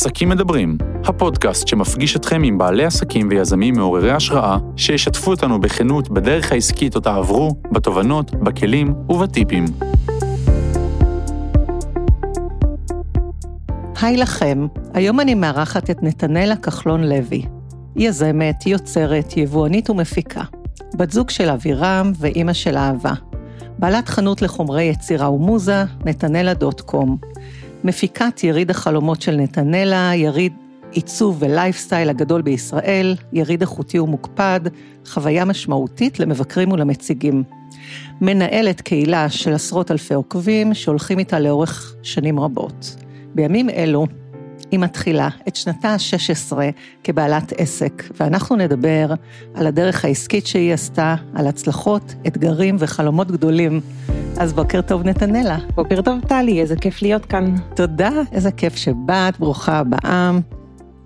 עסקים מדברים, הפודקאסט שמפגיש אתכם עם בעלי עסקים ויזמים מעוררי השראה, שישתפו אותנו בכנות בדרך העסקית אותה עברו, בתובנות, בכלים ובטיפים. היי לכם, היום אני מארחת את נתנאלה כחלון לוי. יזמת, יוצרת, יבואנית ומפיקה. בת זוג של אבירם ואימא של אהבה. בעלת חנות לחומרי יצירה ומוזה, נתנאלה.קום. מפיקת יריד החלומות של נתנאלה, יריד עיצוב ולייפסטייל הגדול בישראל, יריד איכותי ומוקפד, חוויה משמעותית למבקרים ולמציגים. מנהלת קהילה של עשרות אלפי עוקבים שהולכים איתה לאורך שנים רבות. בימים אלו היא מתחילה את שנתה ה-16 כבעלת עסק, ואנחנו נדבר על הדרך העסקית שהיא עשתה, על הצלחות, אתגרים וחלומות גדולים. אז בוקר טוב, נתנאלה. בוקר טוב, טלי, איזה כיף להיות כאן. תודה, איזה כיף שבאת, ברוכה הבאה.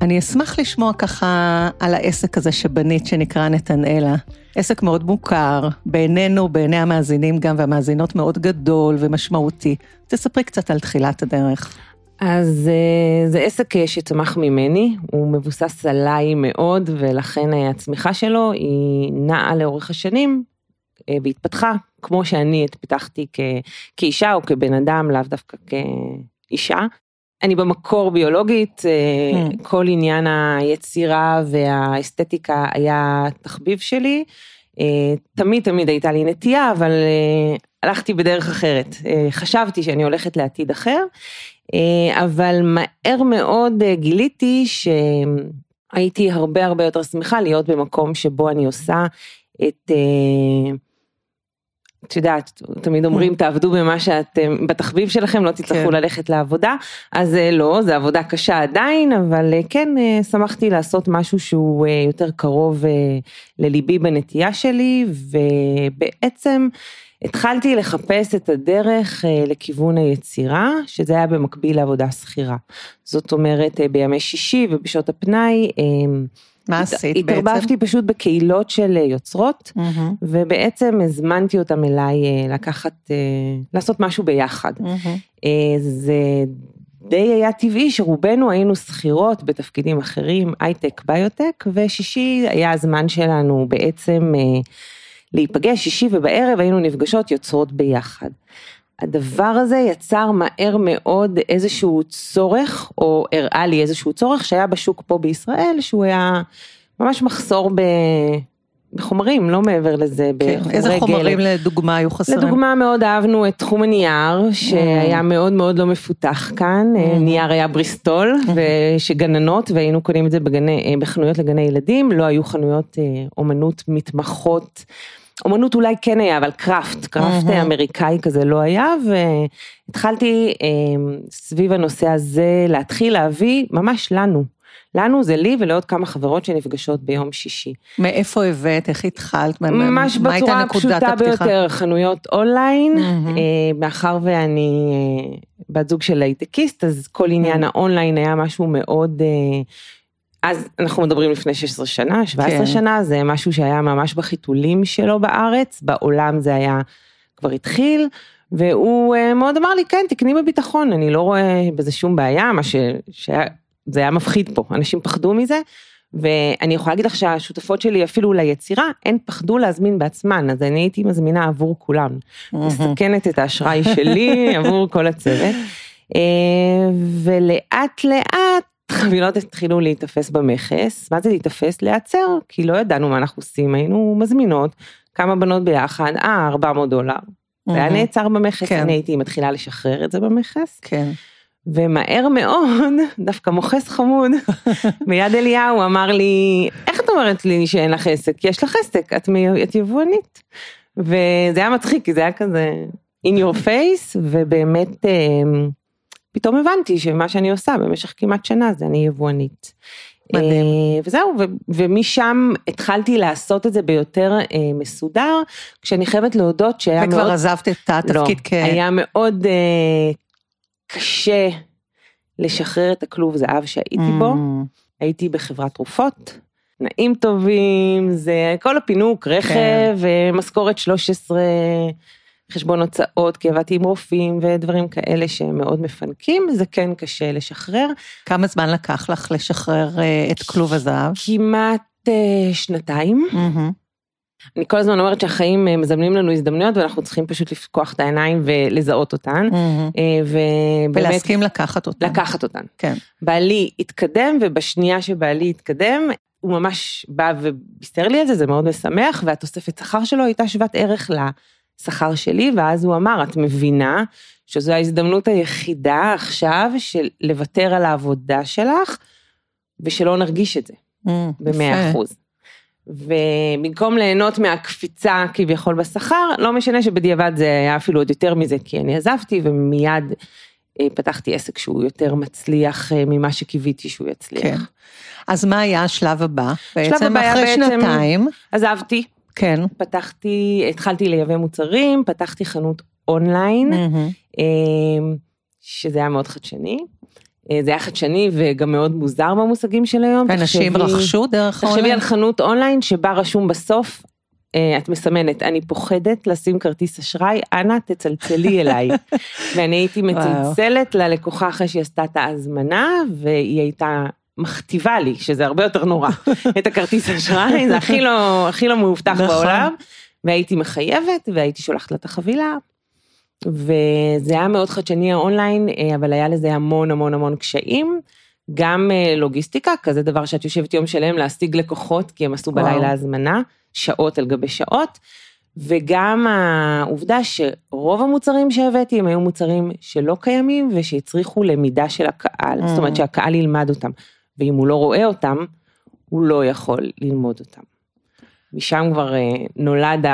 אני אשמח לשמוע ככה על העסק הזה שבנית, שנקרא נתנאלה. עסק מאוד מוכר, בעינינו, בעיני המאזינים גם, והמאזינות מאוד גדול ומשמעותי. תספרי קצת על תחילת הדרך. אז אה, זה עסק אה, שצמח ממני, הוא מבוסס עליי מאוד, ולכן אה, הצמיחה שלו היא נעה לאורך השנים והתפתחה כמו שאני התפתחתי כ, כאישה או כבן אדם, לאו דווקא כאישה. אני במקור ביולוגית, mm. כל עניין היצירה והאסתטיקה היה תחביב שלי. תמיד תמיד הייתה לי נטייה, אבל הלכתי בדרך אחרת. חשבתי שאני הולכת לעתיד אחר, אבל מהר מאוד גיליתי שהייתי הרבה הרבה יותר שמחה להיות במקום שבו אני עושה את את יודעת, תמיד אומרים כן. תעבדו במה שאתם, בתחביב שלכם, לא תצטרכו כן. ללכת לעבודה, אז אה, לא, זה עבודה קשה עדיין, אבל אה, כן, אה, שמחתי לעשות משהו שהוא יותר קרוב לליבי בנטייה שלי, ובעצם התחלתי לחפש את הדרך לכיוון היצירה, שזה היה במקביל לעבודה שכירה. זאת אומרת, בימי שישי ובשעות הפנאי, מה עשית בעצם? התערבבתי פשוט בקהילות של אה, יוצרות, mm-hmm. ובעצם הזמנתי אותם אליי אה, לקחת, אה, לעשות משהו ביחד. Mm-hmm. זה די היה טבעי שרובנו היינו שכירות בתפקידים אחרים, הייטק, ביוטק, ושישי היה הזמן שלנו בעצם להיפגש, שישי ובערב היינו נפגשות יוצרות ביחד. הדבר הזה יצר מהר מאוד איזשהו צורך, או הראה לי איזשהו צורך שהיה בשוק פה בישראל, שהוא היה ממש מחסור ב... בחומרים, לא מעבר לזה, כן, איזה חומרים גלת. לדוגמה היו חסרים? לדוגמה מאוד אהבנו את תחום הנייר, שהיה mm. מאוד מאוד לא מפותח כאן, mm. נייר היה בריסטול, mm. שגננות, והיינו קונים את זה בגני, בחנויות לגני ילדים, לא היו חנויות אה, אומנות מתמחות. אומנות אולי כן היה, אבל קראפט, קראפט mm-hmm. אמריקאי כזה לא היה, והתחלתי אה, סביב הנושא הזה להתחיל להביא ממש לנו. לנו זה לי ולעוד כמה חברות שנפגשות ביום שישי. מאיפה הבאת, איך התחלת, ממש מה בצורה הפשוטה ביותר, חנויות אונליין, mm-hmm. אה, מאחר ואני אה, בת זוג של הייטקיסט, אז כל עניין mm-hmm. האונליין היה משהו מאוד אה, אז אנחנו מדברים לפני 16 שנה, 17 כן. שנה, זה משהו שהיה ממש בחיתולים שלו בארץ, בעולם זה היה, כבר התחיל, והוא אה, מאוד אמר לי, כן, תקני בביטחון, אני לא רואה בזה שום בעיה, מה ש... שהיה, זה היה מפחיד פה, אנשים פחדו מזה, ואני יכולה להגיד לך שהשותפות שלי אפילו ליצירה, הן פחדו להזמין בעצמן, אז אני הייתי מזמינה עבור כולן, מסכנת את האשראי שלי עבור כל הצוות. אה, ולאט לאט חבילות התחילו להיתפס במכס, מה זה להיתפס? להיעצר, כי לא ידענו מה אנחנו עושים, היינו מזמינות כמה בנות ביחד, אה, 400 דולר. זה היה נעצר במכס, כן. אני הייתי מתחילה לשחרר את זה במכס. כן. ומהר מאוד, דווקא מוכס חמוד, מיד אליהו אמר לי, איך את אומרת לי שאין לך עסק? יש לך עסק, את, את יבואנית. וזה היה מצחיק, כי זה היה כזה in your face, ובאמת, אה, פתאום הבנתי שמה שאני עושה במשך כמעט שנה זה אני יבואנית. מדהים. אה, וזהו, ו- ומשם התחלתי לעשות את זה ביותר אה, מסודר, כשאני חייבת להודות שהיה וכבר מאוד... וכבר עזבת את התפקיד לא, כ... היה מאוד אה, קשה לשחרר את הכלוב זהב שהייתי mm. בו. הייתי בחברת תרופות, תנאים טובים, זה כל הפינוק, רכב, כן. משכורת 13, חשבון הוצאות, כי עבדתי עם רופאים ודברים כאלה שהם מאוד מפנקים, זה כן קשה לשחרר. כמה זמן לקח לך לשחרר אה, את כלוב הזהב? כמעט uh, שנתיים. Mm-hmm. אני כל הזמן אומרת שהחיים אה, מזמנים לנו הזדמנויות ואנחנו צריכים פשוט לפקוח את העיניים ולזהות אותן. Mm-hmm. ובאמת... ולהסכים לקחת אותן. לקחת אותן. כן. בעלי התקדם ובשנייה שבעלי התקדם, הוא ממש בא ובישר לי את זה, זה מאוד משמח, והתוספת שכר שלו הייתה שוות ערך לשכר שלי, ואז הוא אמר, את מבינה שזו ההזדמנות היחידה עכשיו של לוותר על העבודה שלך, ושלא נרגיש את זה, mm, במאה אחוז. ובמקום ליהנות מהקפיצה כביכול בשכר, לא משנה שבדיעבד זה היה אפילו עוד יותר מזה, כי אני עזבתי ומיד אה, פתחתי עסק שהוא יותר מצליח אה, ממה שקיוויתי שהוא יצליח. כן. אז מה היה השלב הבא? בעצם אחרי בעצם, שנתיים. עזבתי. כן. פתחתי, התחלתי לייבא מוצרים, פתחתי חנות אונליין, mm-hmm. שזה היה מאוד חדשני. אה, זה היה חדשני וגם מאוד מוזר במושגים של היום. אנשים רכשו דרך אונליין? תחשבי על חנות אונליין שבה רשום בסוף, אה, את מסמנת, אני פוחדת לשים כרטיס אשראי, אנא תצלצלי אליי. ואני הייתי מצלצלת ללקוחה אחרי שהיא עשתה את ההזמנה, והיא הייתה מכתיבה לי, שזה הרבה יותר נורא, את הכרטיס אשראי, זה הכי לא, הכי לא מאובטח נכון. בעולם. והייתי מחייבת, והייתי שולחת לה את החבילה, וזה היה מאוד חדשני האונליין, אה, אבל היה לזה המון המון המון קשיים. גם אה, לוגיסטיקה, כזה דבר שאת יושבת יום שלם להשיג לקוחות, כי הם עשו וואו. בלילה הזמנה, שעות על גבי שעות. וגם העובדה שרוב המוצרים שהבאתי הם היו מוצרים שלא קיימים ושהצריכו למידה של הקהל, mm. זאת אומרת mm. שהקהל ילמד אותם, ואם הוא לא רואה אותם, הוא לא יכול ללמוד אותם. משם כבר אה, נולד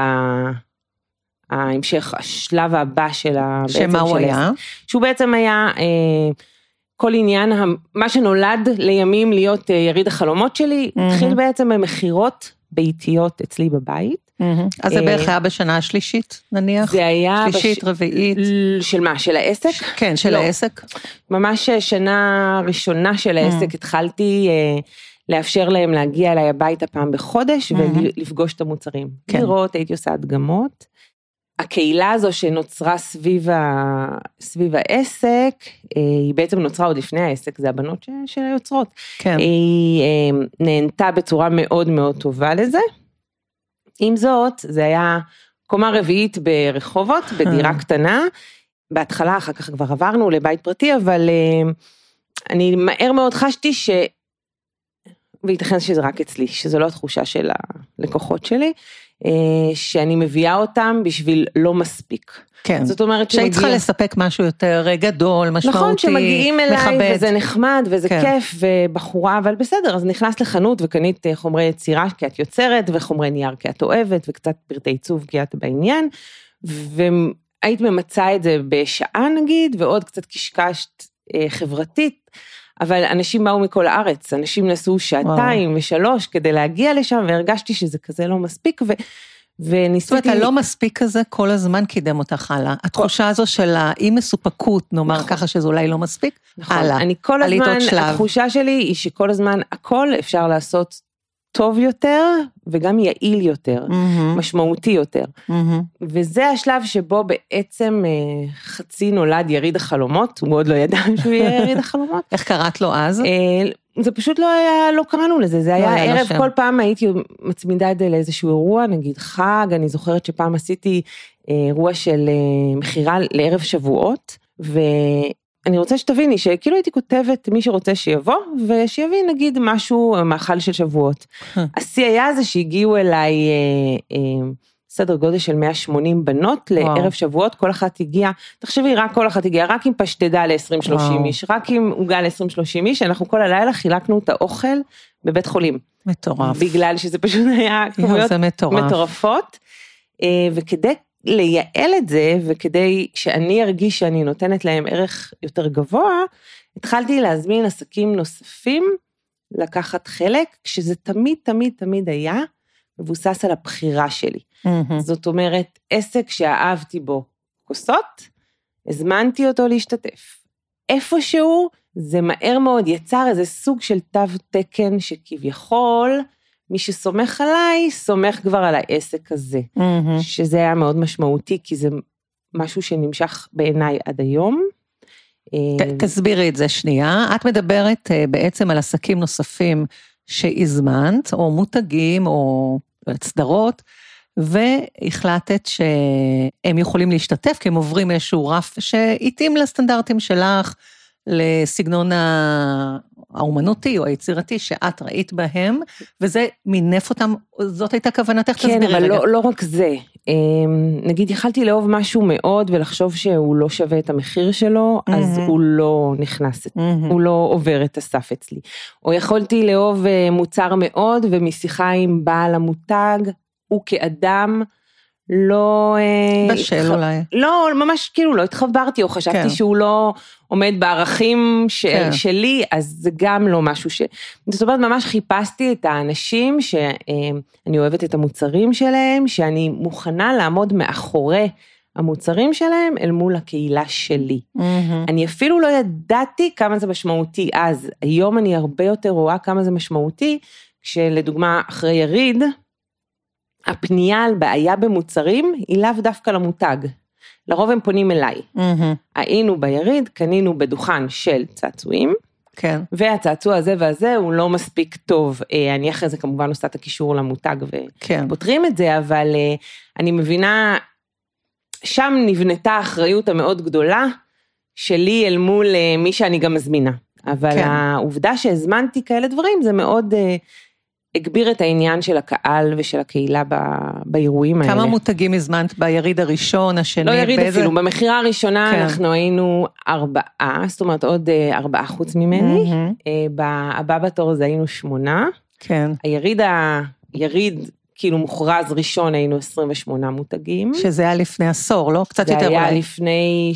ההמשך, השלב הבא של ה... שמה הוא היה? שהוא בעצם היה אה, כל עניין, מה שנולד לימים להיות אה, יריד החלומות שלי, mm-hmm. התחיל בעצם במכירות ביתיות אצלי בבית. אז זה בערך היה בשנה השלישית נניח? זה היה... שלישית, בש... רביעית? של מה, של העסק? כן, של לא. העסק. ממש שנה ראשונה של העסק. התחלתי... אה, לאפשר להם להגיע אליי הביתה פעם בחודש. ולפגוש את המוצרים. כן. לראות, הייתי עושה הדגמות. הקהילה הזו שנוצרה סביב, ה... סביב העסק, אה, היא בעצם נוצרה עוד לפני העסק, זה הבנות ש... של היוצרות. כן. היא אה, נהנתה בצורה מאוד מאוד טובה לזה. עם זאת, זה היה קומה רביעית ברחובות, בדירה קטנה. בהתחלה, אחר כך כבר עברנו לבית פרטי, אבל אה, אני מהר מאוד חשתי ש... וייתכן שזה רק אצלי, שזו לא התחושה של הלקוחות שלי, אה, שאני מביאה אותם בשביל לא מספיק. כן. זאת אומרת שהיית צריכה לספק משהו יותר גדול, משמעותי, נכון, שמגיעים אליי מכבד. וזה נחמד וזה כן. כיף ובחורה, אבל בסדר, אז נכנסת לחנות וקנית אה, חומרי יצירה כי את יוצרת וחומרי נייר כי את אוהבת וקצת פרטי עיצוב כי את בעניין. והיית ממצה את זה בשעה נגיד ועוד קצת קשקשת אה, חברתית. אבל אנשים באו מכל הארץ, אנשים נסעו שעתיים וואו. ושלוש כדי להגיע לשם, והרגשתי שזה כזה לא מספיק, ו... וניסיתי... זאת אומרת, הלא מספיק כזה כל הזמן קידם אותך הלאה. התחושה הזו של האי מסופקות, נאמר נכון. ככה שזה אולי לא מספיק, נכון. הלאה. אני כל הזמן, התחושה שלי היא שכל הזמן הכל אפשר לעשות טוב יותר וגם יעיל יותר, mm-hmm. משמעותי יותר. Mm-hmm. וזה השלב שבו בעצם אה, חצי נולד יריד החלומות, הוא עוד לא ידע שהוא יהיה יריד החלומות. איך קראת לו אז? אה, זה פשוט לא היה, לא קראנו לזה, זה לא היה ערב, כל פעם הייתי מצמידה את זה לאיזשהו אירוע, נגיד חג, אני זוכרת שפעם עשיתי אה, אירוע של מכירה לערב שבועות, ו... אני רוצה שתביני שכאילו הייתי כותבת מי שרוצה שיבוא ושיביא נגיד משהו מאכל של שבועות. השיא היה זה שהגיעו אליי אה, אה, סדר גודל של 180 בנות וואו. לערב שבועות כל אחת הגיעה תחשבי רק כל אחת הגיעה רק עם פשטדה ל-20-30 איש רק עם עוגה ל-20-30 איש אנחנו כל הלילה חילקנו את האוכל בבית חולים. מטורף. בגלל שזה פשוט היה כמויות מטורפות. אה, וכדי לייעל את זה, וכדי שאני ארגיש שאני נותנת להם ערך יותר גבוה, התחלתי להזמין עסקים נוספים לקחת חלק, כשזה תמיד תמיד תמיד היה מבוסס על הבחירה שלי. Mm-hmm. זאת אומרת, עסק שאהבתי בו כוסות, הזמנתי אותו להשתתף. איפשהו זה מהר מאוד יצר איזה סוג של תו תקן שכביכול, מי שסומך עליי, סומך כבר על העסק הזה, mm-hmm. שזה היה מאוד משמעותי, כי זה משהו שנמשך בעיניי עד היום. ת, תסבירי את זה שנייה. את מדברת בעצם על עסקים נוספים שהזמנת, או מותגים, או סדרות, והחלטת שהם יכולים להשתתף, כי הם עוברים איזשהו רף שהתאים לסטנדרטים שלך, לסגנון האומנותי או היצירתי שאת ראית בהם, וזה מינף אותם, זאת הייתה כוונתך, כן, תסבירי רגע. כן, אבל לא, לא רק זה. אמ, נגיד יכלתי לאהוב משהו מאוד ולחשוב שהוא לא שווה את המחיר שלו, mm-hmm. אז הוא לא נכנס, mm-hmm. הוא לא עובר את הסף אצלי. או יכולתי לאהוב אה, מוצר מאוד ומשיחה עם בעל המותג, הוא כאדם, לא... אה, בשל התח... אולי. לא, ממש כאילו לא התחברתי, או חשבתי כן. שהוא לא עומד בערכים ש... כן. שלי, אז זה גם לא משהו ש... זאת אומרת, ממש חיפשתי את האנשים שאני אה, אוהבת את המוצרים שלהם, שאני מוכנה לעמוד מאחורי המוצרים שלהם אל מול הקהילה שלי. Mm-hmm. אני אפילו לא ידעתי כמה זה משמעותי אז, היום אני הרבה יותר רואה כמה זה משמעותי, כשלדוגמה אחרי יריד, הפנייה על בעיה במוצרים היא לאו דווקא למותג. לרוב הם פונים אליי. Mm-hmm. היינו ביריד, קנינו בדוכן של צעצועים. כן. והצעצוע הזה והזה הוא לא מספיק טוב. אה, אני אחרי זה כמובן עושה את הקישור למותג ופותרים כן. את זה, אבל אה, אני מבינה, שם נבנתה האחריות המאוד גדולה שלי אל מול אה, מי שאני גם מזמינה. אבל כן. העובדה שהזמנתי כאלה דברים זה מאוד הגביר את העניין של הקהל ושל הקהילה באירועים האלה. כמה מותגים הזמנת ביריד הראשון, השני? לא יריד באיזה... אפילו, במכירה הראשונה כן. אנחנו היינו ארבעה, זאת אומרת עוד אה, ארבעה חוץ ממני, mm-hmm. הבא בתור זה היינו שמונה. כן. היריד, היריד כאילו מוכרז ראשון היינו 28 מותגים. שזה היה לפני עשור, לא? קצת יותר אולי. זה היה לפני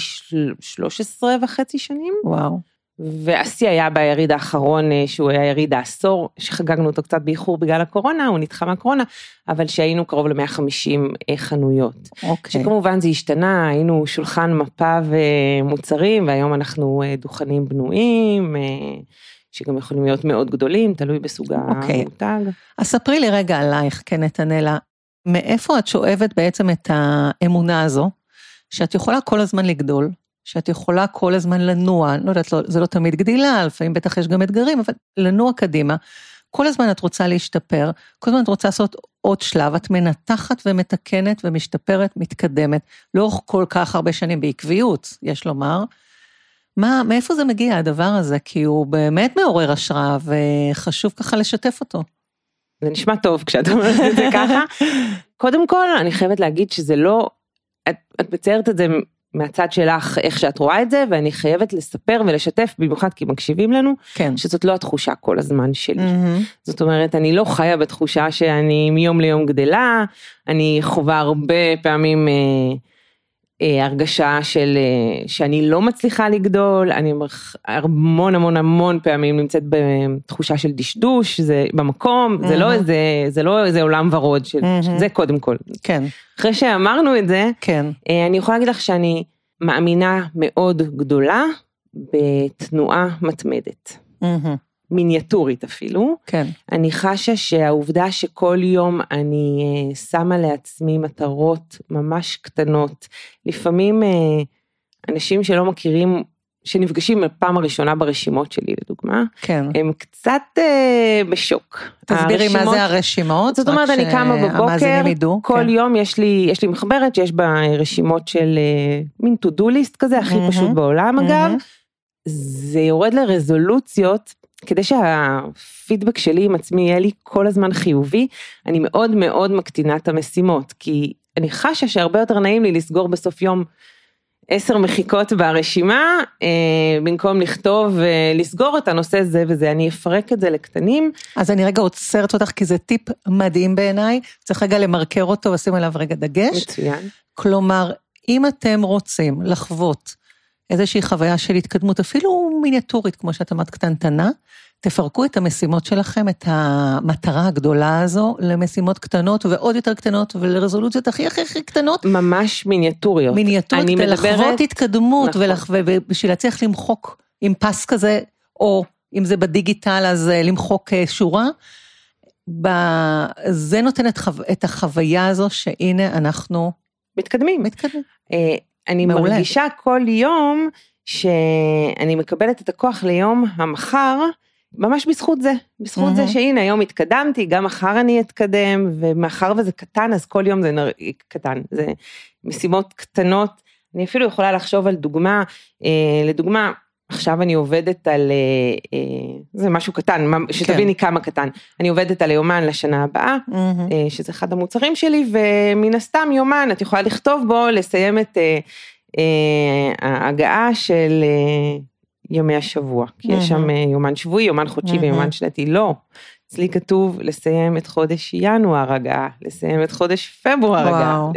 13 וחצי שנים. וואו. והשיא היה ביריד האחרון, אה, שהוא היה יריד העשור, שחגגנו אותו קצת באיחור בגלל הקורונה, הוא נדחה מהקורונה, אבל שהיינו קרוב ל-150 אה, חנויות. אוקיי. שכמובן זה השתנה, היינו שולחן מפה ומוצרים, והיום אנחנו אה, דוכנים בנויים. שגם יכולים להיות מאוד גדולים, תלוי בסוג אוקיי. המותג. אז ספרי לי רגע עלייך, כן, נתנאלה, מאיפה את שואבת בעצם את האמונה הזו, שאת יכולה כל הזמן לגדול, שאת יכולה כל הזמן לנוע, לא יודעת, לא, זה לא תמיד גדילה, לפעמים בטח יש גם אתגרים, אבל לנוע קדימה. כל הזמן את רוצה להשתפר, כל הזמן את רוצה לעשות עוד שלב, את מנתחת ומתקנת ומשתפרת, מתקדמת, לאורך כל כך הרבה שנים, בעקביות, יש לומר. מה, מאיפה זה מגיע הדבר הזה? כי הוא באמת מעורר השראה וחשוב ככה לשתף אותו. זה נשמע טוב כשאת אומרת את זה ככה. קודם כל, אני חייבת להגיד שזה לא, את, את מציירת את זה מהצד שלך איך שאת רואה את זה ואני חייבת לספר ולשתף במיוחד כי מקשיבים לנו כן. שזאת לא התחושה כל הזמן שלי mm-hmm. זאת אומרת אני לא חיה בתחושה שאני מיום ליום גדלה אני חווה הרבה פעמים אה, הרגשה של אה, שאני לא מצליחה לגדול אני המון המון המון פעמים נמצאת בתחושה של דשדוש זה במקום mm-hmm. זה לא איזה זה לא איזה עולם ורוד של mm-hmm. זה קודם כל כן אחרי שאמרנו את זה כן אה, אני יכולה להגיד לך שאני מאמינה מאוד גדולה בתנועה מתמדת. Mm-hmm. מיניאטורית אפילו. כן. אני חשה שהעובדה שכל יום אני uh, שמה לעצמי מטרות ממש קטנות, לפעמים uh, אנשים שלא מכירים שנפגשים בפעם הראשונה ברשימות שלי לדוגמה, כן. הם קצת אה, בשוק. תסבירי הרשימות, מה זה הרשימות. זאת אומרת אני קמה בבוקר, ידעו, כל כן. יום יש לי, יש לי מחברת שיש בה רשימות של אה, מין to do list כזה, הכי mm-hmm. פשוט בעולם אגב. Mm-hmm. זה יורד לרזולוציות כדי שהפידבק שלי עם עצמי יהיה לי כל הזמן חיובי, אני מאוד מאוד מקטינה את המשימות, כי אני חשה שהרבה יותר נעים לי לסגור בסוף יום עשר מחיקות ברשימה, אה, במקום לכתוב ולסגור את הנושא זה וזה, אני אפרק את זה לקטנים. אז אני רגע עוצרת אותך כי זה טיפ מדהים בעיניי, צריך רגע למרקר אותו ולשים עליו רגע דגש. מצוין. כלומר, אם אתם רוצים לחוות איזושהי חוויה של התקדמות, אפילו מיניאטורית, כמו שאת אמרת, קטנטנה, תפרקו את המשימות שלכם, את המטרה הגדולה הזו, למשימות קטנות ועוד יותר קטנות ולרזולוציות הכי הכי הכי קטנות. ממש מיניאטוריות. מיניאטוריות, כדי מדברת... לחוות התקדמות, נכון. ולח... ובשביל להצליח למחוק עם פס כזה, או אם זה בדיגיטל אז אה, למחוק אה, שורה. ב... זה נותן את, חו... את החוויה הזו שהנה אנחנו... מתקדמים. מתקדמים. אני מעולה. מרגישה כל יום שאני מקבלת את הכוח ליום המחר, ממש בזכות זה, בזכות mm-hmm. זה שהנה היום התקדמתי, גם מחר אני אתקדם, ומאחר וזה קטן אז כל יום זה נר... קטן, זה משימות קטנות. אני אפילו יכולה לחשוב על דוגמה, אה, לדוגמה, עכשיו אני עובדת על, אה, אה, זה משהו קטן, שתביני כן. כמה קטן, אני עובדת על יומן לשנה הבאה, mm-hmm. שזה אחד המוצרים שלי, ומן הסתם יומן, את יכולה לכתוב בו, לסיים את ההגעה של ימי השבוע, כי mm-hmm. יש שם יומן שבועי, יומן חודשי mm-hmm. ויומן שנתי, לא. אצלי כתוב לסיים את חודש ינואר הגעה, לסיים את חודש פברואר הגעה.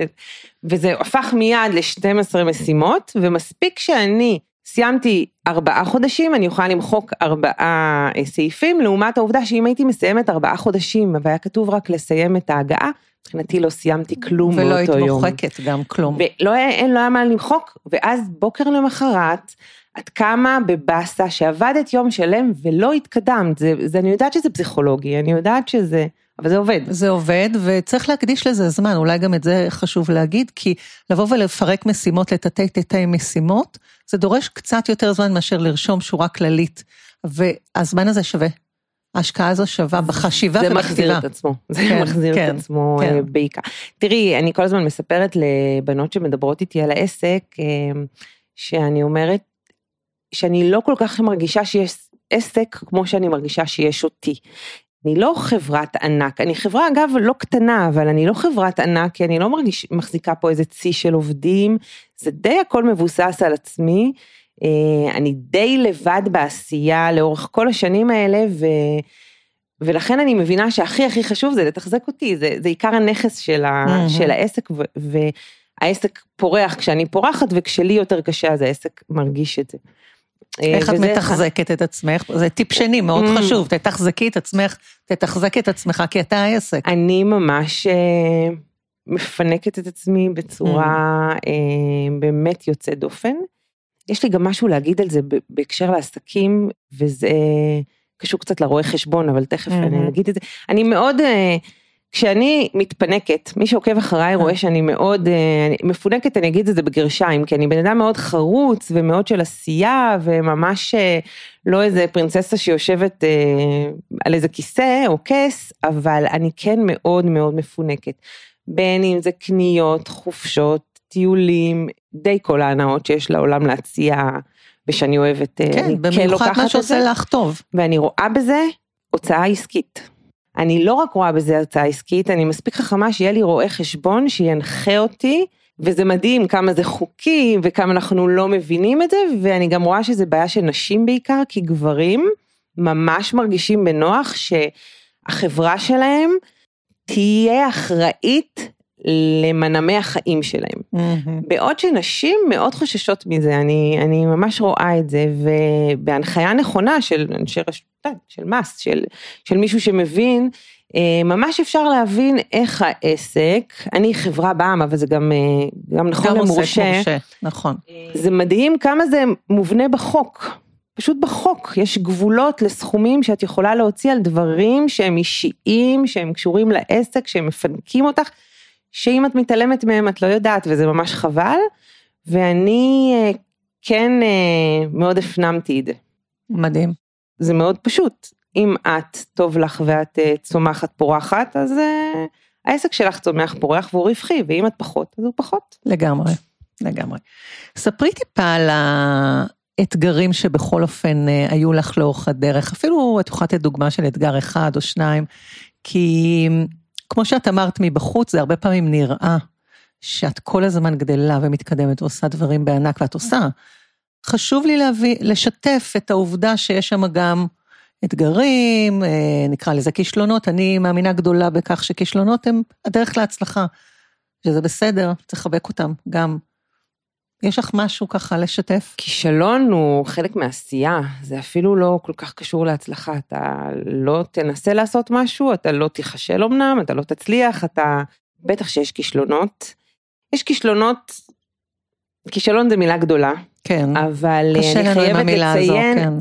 וזה הפך מיד ל-12 משימות, ומספיק שאני סיימתי ארבעה חודשים, אני יכולה למחוק ארבעה אה, סעיפים, לעומת העובדה שאם הייתי מסיימת ארבעה חודשים, והיה כתוב רק לסיים את ההגעה, מבחינתי לא סיימתי כלום באותו יום. ולא היית מוחקת גם כלום. ולא אין, לא היה מה למחוק, ואז בוקר למחרת, עד כמה בבאסה שעבדת יום שלם ולא התקדמת, זה, זה, אני יודעת שזה פסיכולוגי, אני יודעת שזה... אבל זה עובד. זה עובד, וצריך להקדיש לזה זמן, אולי גם את זה חשוב להגיד, כי לבוא ולפרק משימות לתתי תתי משימות, זה דורש קצת יותר זמן מאשר לרשום שורה כללית, והזמן הזה שווה. ההשקעה הזו שווה בחשיבה ובכתירה. זה מחזיר את עצמו, זה כן, מחזיר כן, את עצמו כן. אה, בעיקר. תראי, אני כל הזמן מספרת לבנות שמדברות איתי על העסק, אה, שאני אומרת, שאני לא כל כך מרגישה שיש עסק כמו שאני מרגישה שיש אותי. אני לא חברת ענק, אני חברה אגב לא קטנה, אבל אני לא חברת ענק, כי אני לא מרגיש, מחזיקה פה איזה צי של עובדים, זה די הכל מבוסס על עצמי, אה, אני די לבד בעשייה לאורך כל השנים האלה, ו... ולכן אני מבינה שהכי הכי חשוב זה לתחזק אותי, זה, זה עיקר הנכס של, ה, mm-hmm. של העסק, ו, והעסק פורח כשאני פורחת, וכשלי יותר קשה אז העסק מרגיש את זה. איך את מתחזקת את עצמך? זה טיפ שני מאוד mm. חשוב, תתחזקי את עצמך, תתחזק את עצמך, כי אתה העסק. אני ממש אה, מפנקת את עצמי בצורה mm. אה, באמת יוצאת דופן. יש לי גם משהו להגיד על זה בהקשר לעסקים, וזה קשור קצת לרואה חשבון, אבל תכף אני mm-hmm. אגיד את זה. אני מאוד... אה, כשאני מתפנקת, מי שעוקב אחריי רואה שאני מאוד אה, מפונקת, אני אגיד את זה בגרשיים, כי אני בן אדם מאוד חרוץ ומאוד של עשייה וממש אה, לא איזה פרינצסה שיושבת אה, על איזה כיסא או כס, אבל אני כן מאוד מאוד מפונקת. בין אם זה קניות, חופשות, טיולים, די כל ההנאות שיש לעולם להציע ושאני אוהבת, כן, אני כן לוקחת את זה. מה שעושה לך טוב. ואני רואה בזה הוצאה עסקית. אני לא רק רואה בזה הרצאה עסקית, אני מספיק חכמה שיהיה לי רואה חשבון שינחה אותי, וזה מדהים כמה זה חוקי וכמה אנחנו לא מבינים את זה, ואני גם רואה שזה בעיה של נשים בעיקר, כי גברים ממש מרגישים בנוח שהחברה שלהם תהיה אחראית למנעמי החיים שלהם. Mm-hmm. בעוד שנשים מאוד חוששות מזה, אני, אני ממש רואה את זה, ובהנחיה נכונה של אנשי רשות, אה, של מס, של, של מישהו שמבין, אה, ממש אפשר להבין איך העסק, אני חברה בעם, אבל זה גם, אה, גם נכון גם למורשה. מורשה, נכון. זה מדהים כמה זה מובנה בחוק. פשוט בחוק יש גבולות לסכומים שאת יכולה להוציא על דברים שהם אישיים, שהם קשורים לעסק, שהם מפנקים אותך. שאם את מתעלמת מהם את לא יודעת וזה ממש חבל, ואני אה, כן אה, מאוד הפנמתי את זה. מדהים. זה מאוד פשוט, אם את טוב לך ואת אה, צומחת פורחת, אז העסק שלך צומח פורח והוא רווחי, ואם את פחות, אז הוא פחות. לגמרי, לגמרי. ספרי טיפה על האתגרים שבכל אופן היו לך לאורך הדרך, אפילו את יכולה לתת דוגמה של אתגר אחד או שניים, כי כמו שאת אמרת מבחוץ, זה הרבה פעמים נראה שאת כל הזמן גדלה ומתקדמת ועושה דברים בענק, ואת עושה. חשוב לי להביא, לשתף את העובדה שיש שם גם אתגרים, אה, נקרא לזה כישלונות, אני מאמינה גדולה בכך שכישלונות הם הדרך להצלחה, שזה בסדר, צריך לחבק אותם גם. יש לך משהו ככה לשתף? כישלון הוא חלק מעשייה, זה אפילו לא כל כך קשור להצלחה, אתה לא תנסה לעשות משהו, אתה לא תיכשל אמנם, אתה לא תצליח, אתה, בטח שיש כישלונות. יש כישלונות, כישלון זה מילה גדולה. כן, אבל אני חייבת לציין, הזו, כן.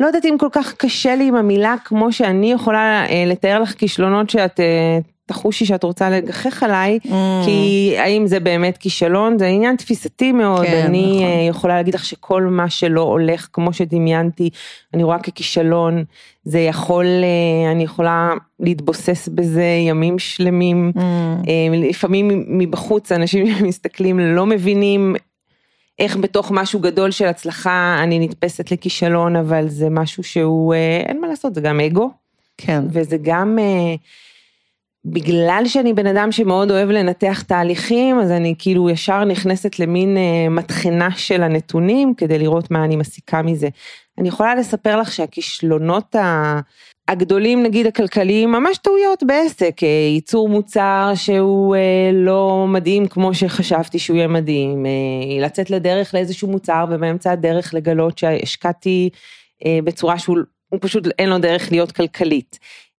לא יודעת אם כל כך קשה לי עם המילה כמו שאני יכולה אה, לתאר לך כישלונות שאת אה, תחושי שאת רוצה לגחך עליי, mm. כי האם זה באמת כישלון, זה עניין תפיסתי מאוד, כן, אני נכון. אה, יכולה להגיד לך שכל מה שלא הולך כמו שדמיינתי, אני רואה ככישלון, זה יכול, אה, אני יכולה להתבוסס בזה ימים שלמים, mm. אה, לפעמים מבחוץ אנשים מסתכלים לא מבינים איך בתוך משהו גדול של הצלחה אני נתפסת לכישלון, אבל זה משהו שהוא, אין מה לעשות, זה גם אגו. כן. וזה גם... בגלל שאני בן אדם שמאוד אוהב לנתח תהליכים, אז אני כאילו ישר נכנסת למין אה, מטחנה של הנתונים כדי לראות מה אני מסיקה מזה. אני יכולה לספר לך שהכישלונות הגדולים נגיד הכלכליים ממש טעויות בעסק, אה, ייצור מוצר שהוא אה, לא מדהים כמו שחשבתי שהוא יהיה מדהים, לצאת לדרך לאיזשהו מוצר ובאמצע הדרך לגלות שהשקעתי בצורה שהוא פשוט אין לו דרך להיות כלכלית.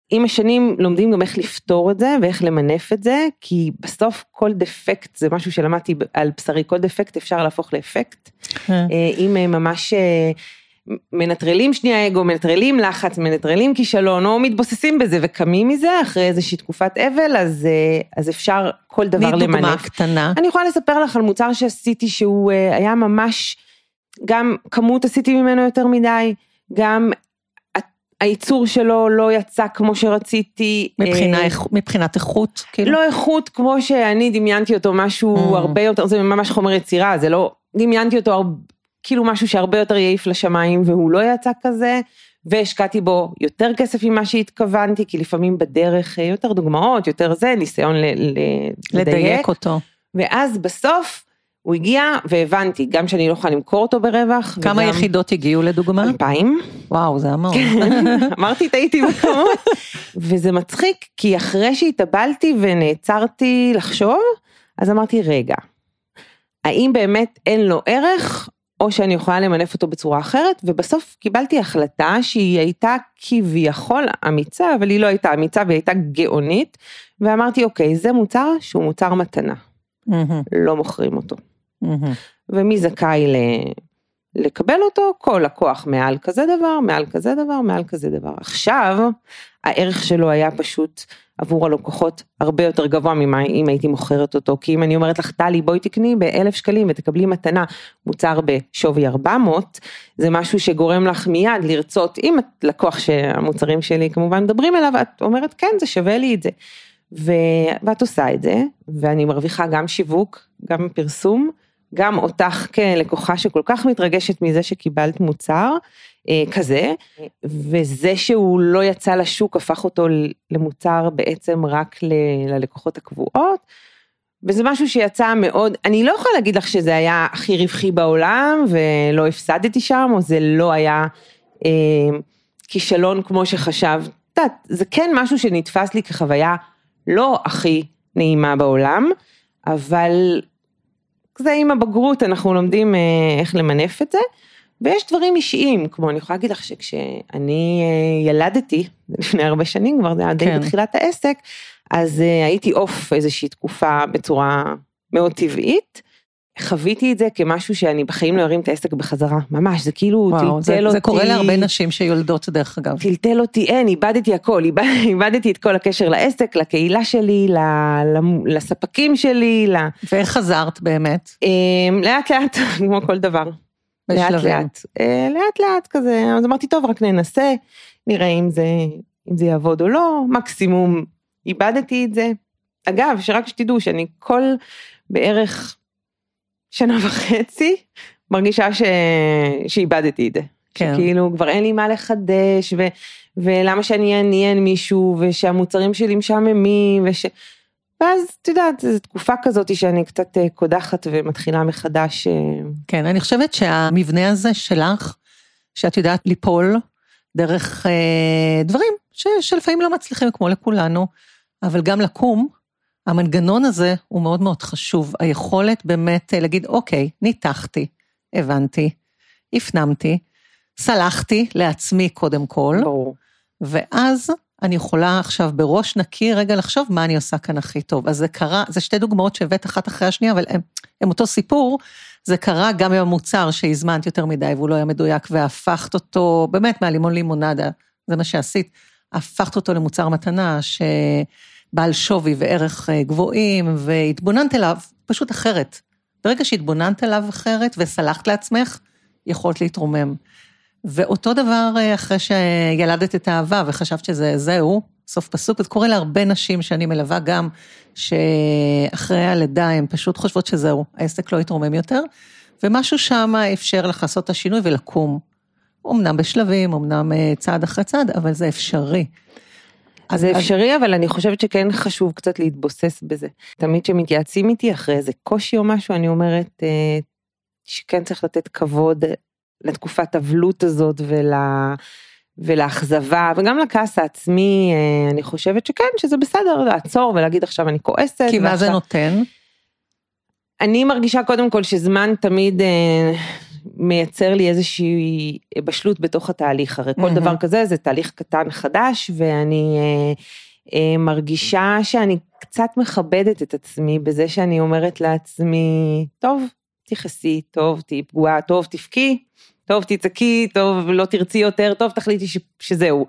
עם השנים לומדים גם איך לפתור את זה ואיך למנף את זה, כי בסוף כל דפקט זה משהו שלמדתי על בשרי, כל דפקט אפשר להפוך לאפקט. אה. אה, אם אה, ממש מנטרלים שנייה אגו, מנטרלים לחץ, מנטרלים כישלון, או מתבוססים בזה וקמים מזה אחרי איזושהי תקופת אבל, אז, אז אפשר כל דבר למנף. מי דוגמה קטנה? אני יכולה לספר לך על מוצר שעשיתי שהוא היה ממש, גם כמות עשיתי ממנו יותר מדי, גם הייצור שלו לא יצא כמו שרציתי. מבחינה, אה, מבחינת איכות? כאילו? לא איכות כמו שאני דמיינתי אותו, משהו mm. הרבה יותר, זה ממש חומר יצירה, זה לא, דמיינתי אותו הרבה, כאילו משהו שהרבה יותר יעיף לשמיים והוא לא יצא כזה, והשקעתי בו יותר כסף ממה שהתכוונתי, כי לפעמים בדרך אה, יותר דוגמאות, יותר זה, ניסיון ל, ל, לדייק. לדייק אותו. ואז בסוף הוא הגיע והבנתי גם שאני לא יכולה למכור אותו ברווח. כמה וגם... יחידות הגיעו לדוגמה? אלפיים. וואו זה המון. אמרתי טעיתי בכמות. וזה מצחיק כי אחרי שהתאבלתי ונעצרתי לחשוב, אז אמרתי רגע, האם באמת אין לו ערך או שאני יכולה למנף אותו בצורה אחרת ובסוף קיבלתי החלטה שהיא הייתה כביכול אמיצה אבל היא לא הייתה אמיצה והיא הייתה גאונית ואמרתי אוקיי זה מוצר שהוא מוצר מתנה. לא מוכרים אותו. ומי זכאי ל... לקבל אותו? כל לקוח מעל כזה דבר, מעל כזה דבר, מעל כזה דבר. עכשיו, הערך שלו היה פשוט עבור הלקוחות הרבה יותר גבוה ממה אם הייתי מוכרת אותו, כי אם אני אומרת לך, טלי, בואי תקני באלף שקלים ותקבלי מתנה מוצר בשווי 400, זה משהו שגורם לך מיד לרצות, אם את לקוח שהמוצרים שלי כמובן מדברים אליו, את אומרת, כן, זה שווה לי את זה. ו... ואת עושה את זה, ואני מרוויחה גם שיווק, גם פרסום, גם אותך כלקוחה שכל כך מתרגשת מזה שקיבלת מוצר אה, כזה, וזה שהוא לא יצא לשוק הפך אותו למוצר בעצם רק ל... ללקוחות הקבועות. וזה משהו שיצא מאוד, אני לא יכולה להגיד לך שזה היה הכי רווחי בעולם ולא הפסדתי שם, או זה לא היה אה, כישלון כמו שחשבת, זה כן משהו שנתפס לי כחוויה לא הכי נעימה בעולם, אבל זה עם הבגרות אנחנו לומדים אה, איך למנף את זה, ויש דברים אישיים, כמו אני יכולה להגיד לך שכשאני אה, ילדתי, לפני הרבה שנים כבר, זה היה די כן. בתחילת העסק, אז אה, הייתי עוף איזושהי תקופה בצורה מאוד טבעית. חוויתי את זה כמשהו שאני בחיים לא ארים את העסק בחזרה, ממש, זה כאילו וואו, טלטל זה, אותי. זה קורה להרבה נשים שיולדות דרך אגב. טלטל אותי, אין, איבדתי הכל, איבדתי את כל הקשר לעסק, לקהילה שלי, לספקים שלי. ל... ואיך חזרת באמת? אמ, לאט לאט, כמו כל דבר. לאט לאט, אה, לאט לאט כזה, אז אמרתי טוב רק ננסה, נראה אם זה, אם זה יעבוד או לא, מקסימום איבדתי את זה. אגב, שרק שתדעו שאני כל בערך שנה וחצי, מרגישה ש... שאיבדתי את זה. כן. שכאילו כבר אין לי מה לחדש, ו... ולמה שאני אעניין מישהו, ושהמוצרים שלי משעממים, וש... ואז את יודעת, זו תקופה כזאת שאני קצת אה, קודחת ומתחילה מחדש. אה. כן, אני חושבת שהמבנה הזה שלך, שאת יודעת ליפול דרך אה, דברים ש... שלפעמים לא מצליחים כמו לכולנו, אבל גם לקום המנגנון הזה הוא מאוד מאוד חשוב, היכולת באמת אה, להגיד, אוקיי, ניתחתי, הבנתי, הפנמתי, סלחתי לעצמי קודם כל, ברור. ואז אני יכולה עכשיו בראש נקי רגע לחשוב מה אני עושה כאן הכי טוב. אז זה קרה, זה שתי דוגמאות שהבאת אחת אחרי השנייה, אבל הם, הם אותו סיפור, זה קרה גם עם המוצר שהזמנת יותר מדי והוא לא היה מדויק, והפכת אותו, באמת מהלימון לימונדה, זה מה שעשית, הפכת אותו למוצר מתנה, ש... בעל שווי וערך אה, גבוהים, והתבוננת אליו פשוט אחרת. ברגע שהתבוננת אליו אחרת וסלחת לעצמך, יכולת להתרומם. ואותו דבר אה, אחרי שילדת את האהבה וחשבת שזה זהו, סוף פסוק, וזה קורה להרבה נשים שאני מלווה גם, שאחרי הלידה הן פשוט חושבות שזהו, העסק לא יתרומם יותר, ומשהו שם אפשר לך לעשות את השינוי ולקום. אמנם בשלבים, אמנם אה, צעד אחרי צעד, אבל זה אפשרי. אז זה אפשרי, אבל אני חושבת שכן חשוב קצת להתבוסס בזה. תמיד כשמתייעצים איתי אחרי איזה קושי או משהו, אני אומרת אה, שכן צריך לתת כבוד לתקופת אבלות הזאת ול... ולאכזבה וגם לכעס העצמי, אה, אני חושבת שכן, שזה בסדר לעצור ולהגיד עכשיו אני כועסת. כי מה זה נותן? אני מרגישה קודם כל שזמן תמיד אה, מייצר לי איזושהי בשלות בתוך התהליך, הרי כל mm-hmm. דבר כזה זה תהליך קטן חדש ואני אה, אה, מרגישה שאני קצת מכבדת את עצמי בזה שאני אומרת לעצמי, טוב, תכעסי, טוב, תהיי פגועה, טוב, תבכי, טוב, תצעקי, טוב, לא תרצי יותר, טוב, תחליטי ש, שזהו.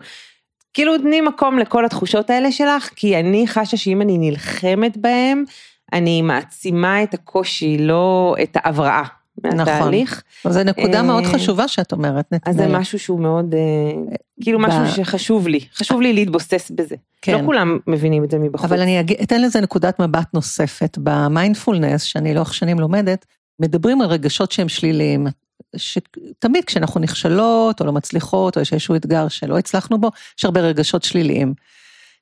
כאילו תני מקום לכל התחושות האלה שלך, כי אני חשה שאם אני נלחמת בהם, אני מעצימה את הקושי, לא את ההבראה. מהתהליך. נכון, זו נקודה מאוד אה, חשובה שאת אומרת, נתנאל. אז זה משהו שהוא מאוד, אה, כאילו משהו שחשוב לי, חשוב לי להתבוסס בזה. כן. לא כולם מבינים את זה מבחוץ. אבל אני אתן לזה נקודת מבט נוספת. במיינדפולנס, שאני לאורך שנים לומדת, מדברים על רגשות שהם שליליים. שתמיד כשאנחנו נכשלות או לא מצליחות או יש איזשהו אתגר שלא הצלחנו בו, יש הרבה רגשות שליליים.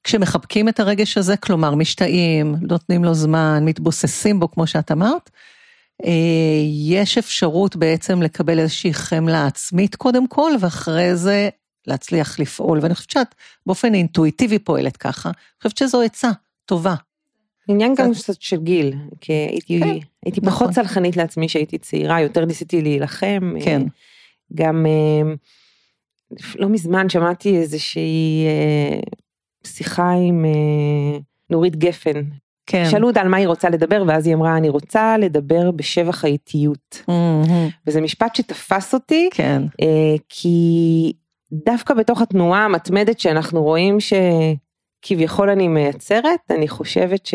כשמחבקים את הרגש הזה, כלומר משתאים, נותנים לו זמן, מתבוססים בו כמו שאת אמרת, יש אפשרות בעצם לקבל איזושהי חמלה עצמית קודם כל, ואחרי זה להצליח לפעול. ואני חושבת שאת באופן אינטואיטיבי פועלת ככה, אני חושבת שזו עצה טובה. עניין גם קצת של גיל, כי הייתי, כן, הייתי נכון. פחות צלחנית לעצמי שהייתי צעירה, יותר ניסיתי להילחם. כן. גם אה, לא מזמן שמעתי איזושהי אה, שיחה עם אה, נורית גפן. כן. שאלו אותה על מה היא רוצה לדבר, ואז היא אמרה, אני רוצה לדבר בשבח האיטיות. Mm-hmm. וזה משפט שתפס אותי, כן. כי דווקא בתוך התנועה המתמדת שאנחנו רואים ש... כביכול אני מייצרת, אני חושבת ש...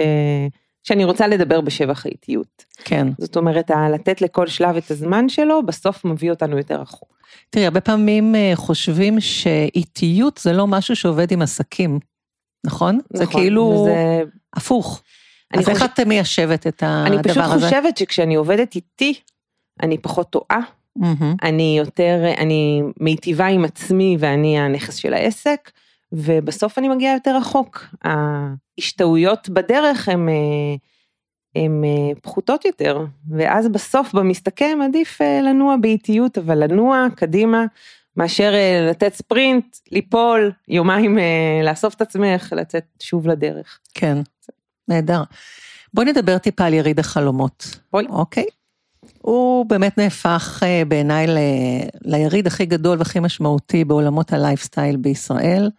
שאני רוצה לדבר בשבח האיטיות. כן. זאת אומרת, לתת לכל שלב את הזמן שלו, בסוף מביא אותנו יותר רחוק. תראי, הרבה פעמים אה, חושבים שאיטיות זה לא משהו שעובד עם עסקים, נכון? נכון. זה כאילו וזה... הפוך. אז חושב... איך את מיישבת את הדבר הזה? אני פשוט הזה? חושבת שכשאני עובדת איתי, אני פחות טועה. Mm-hmm. אני יותר, אני מיטיבה עם עצמי ואני הנכס של העסק. ובסוף אני מגיעה יותר רחוק. ההשתהויות בדרך הן הן פחותות יותר, ואז בסוף במסתכם עדיף אה, לנוע באיטיות, אבל לנוע קדימה, מאשר אה, לתת ספרינט, ליפול, יומיים אה, לאסוף את עצמך, לצאת שוב לדרך. כן, נהדר. בואי נדבר טיפה על יריד החלומות. בואי. אוקיי. הוא באמת נהפך בעיניי ל... ליריד הכי גדול והכי משמעותי בעולמות הלייפסטייל בישראל.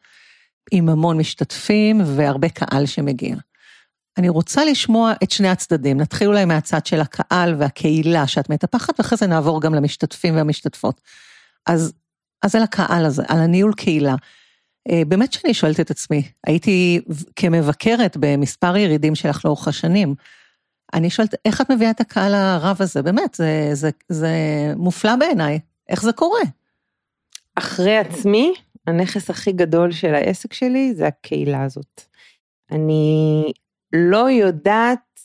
עם המון משתתפים והרבה קהל שמגיע. אני רוצה לשמוע את שני הצדדים, נתחיל אולי מהצד של הקהל והקהילה שאת מטפחת, ואחרי זה נעבור גם למשתתפים והמשתתפות. אז, אז על הקהל הזה, על הניהול קהילה. אה, באמת שאני שואלת את עצמי, הייתי כמבקרת במספר ירידים שלך לאורך השנים, אני שואלת, איך את מביאה את הקהל הרב הזה? באמת, זה, זה, זה מופלא בעיניי, איך זה קורה? אחרי עצמי, הנכס הכי גדול של העסק שלי זה הקהילה הזאת. אני לא יודעת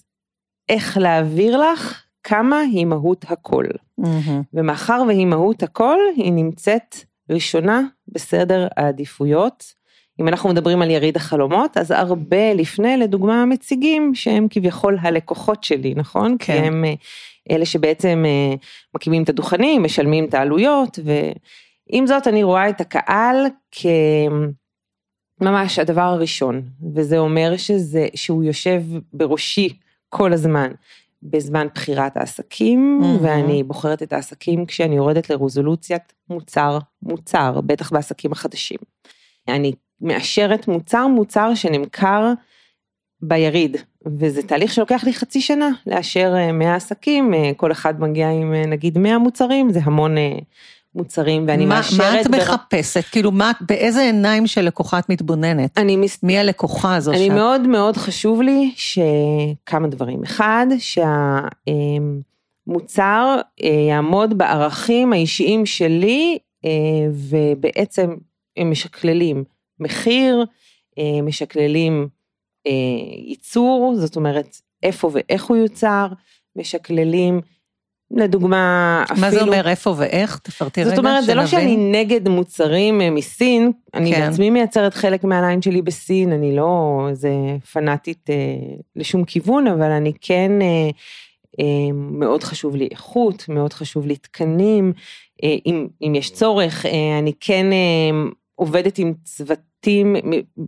איך להעביר לך כמה היא מהות הכל. Mm-hmm. ומאחר והיא מהות הכל, היא נמצאת ראשונה בסדר העדיפויות. אם אנחנו מדברים על יריד החלומות, אז הרבה לפני, לדוגמה, המציגים שהם כביכול הלקוחות שלי, נכון? כן. כי הם אה, אלה שבעצם אה, מקימים את הדוכנים, משלמים את העלויות, ו... עם זאת, אני רואה את הקהל כממש הדבר הראשון, וזה אומר שזה, שהוא יושב בראשי כל הזמן. בזמן בחירת העסקים, mm-hmm. ואני בוחרת את העסקים כשאני יורדת לרזולוציית מוצר מוצר, בטח בעסקים החדשים. אני מאשרת מוצר מוצר שנמכר ביריד, וזה תהליך שלוקח לי חצי שנה לאשר 100 אה, עסקים, אה, כל אחד מגיע עם אה, נגיד 100 מוצרים, זה המון מוצרים, ואני מה, מאשרת... מה את בר... מחפשת? כאילו, מה, באיזה עיניים של לקוחה את מתבוננת? אני מס... מי הלקוחה הזו? אני שאת? מאוד מאוד חשוב לי שכמה דברים. אחד, שהמוצר אה, יעמוד בערכים האישיים שלי, אה, ובעצם הם משקללים מחיר, אה, משקללים ייצור, זאת אומרת, איפה ואיך הוא יוצר, משקללים לדוגמה, אפילו... מה זה אומר איפה ואיך? תפרטי רגע, זאת אומרת, זה לא שאני נגד מוצרים אה, מסין, אני כן. בעצמי מייצרת חלק מהליין שלי בסין, אני לא איזה פנאטית אה, לשום כיוון, אבל אני כן, אה, אה, מאוד חשוב לי איכות, מאוד חשוב לי תקנים, אה, אם, אם יש צורך, אה, אני כן אה, עובדת עם צוותים. לעיתים,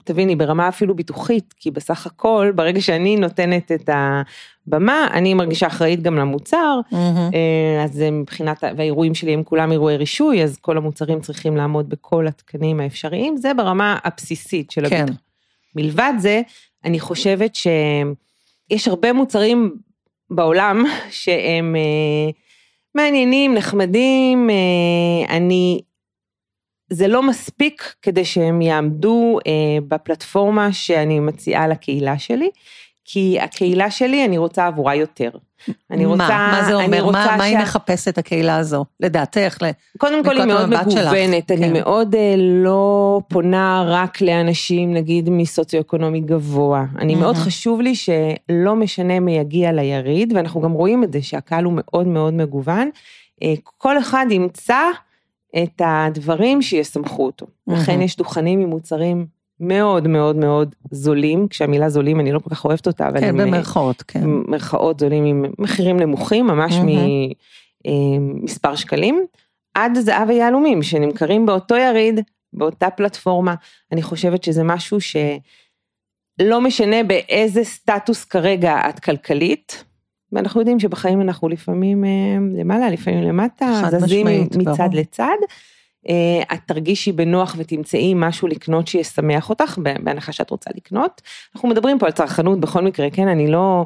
תביני, ברמה אפילו ביטוחית, כי בסך הכל, ברגע שאני נותנת את הבמה, אני מרגישה אחראית גם למוצר, mm-hmm. אז מבחינת, והאירועים שלי הם כולם אירועי רישוי, אז כל המוצרים צריכים לעמוד בכל התקנים האפשריים, זה ברמה הבסיסית של כן. הביטוח. מלבד זה, אני חושבת שיש הרבה מוצרים בעולם שהם אה, מעניינים, נחמדים, אה, אני זה לא מספיק כדי שהם יעמדו אה, בפלטפורמה שאני מציעה לקהילה שלי, כי הקהילה שלי, אני רוצה עבורה יותר. אני רוצה, מה, מה זה אומר? מה. מה היא מחפשת הקהילה הזו, לדעתך? קודם כל היא מאוד מגוונת, אני כן. מאוד uh, לא פונה רק לאנשים נגיד מסוציו-אקונומי גבוה. אני mm-hmm. מאוד חשוב לי שלא משנה מי יגיע ליריד, ואנחנו גם רואים את זה שהקהל הוא מאוד מאוד מגוון. Uh, כל אחד ימצא את הדברים שיסמכו אותו. Mm-hmm. לכן יש דוכנים עם מוצרים מאוד מאוד מאוד זולים, כשהמילה זולים אני לא כל כך אוהבת אותה, אבל כן, במרכאות, כן. במרכאות זולים עם מחירים נמוכים, ממש mm-hmm. ממספר שקלים, עד זהב ויהלומים שנמכרים באותו יריד, באותה פלטפורמה. אני חושבת שזה משהו שלא משנה באיזה סטטוס כרגע את כלכלית, ואנחנו יודעים שבחיים אנחנו לפעמים אה, למעלה, לפעמים למטה, זזים מצד ברור. לצד. אה, את תרגישי בנוח ותמצאי משהו לקנות שישמח אותך, בהנחה שאת רוצה לקנות. אנחנו מדברים פה על צרכנות בכל מקרה, כן? אני לא...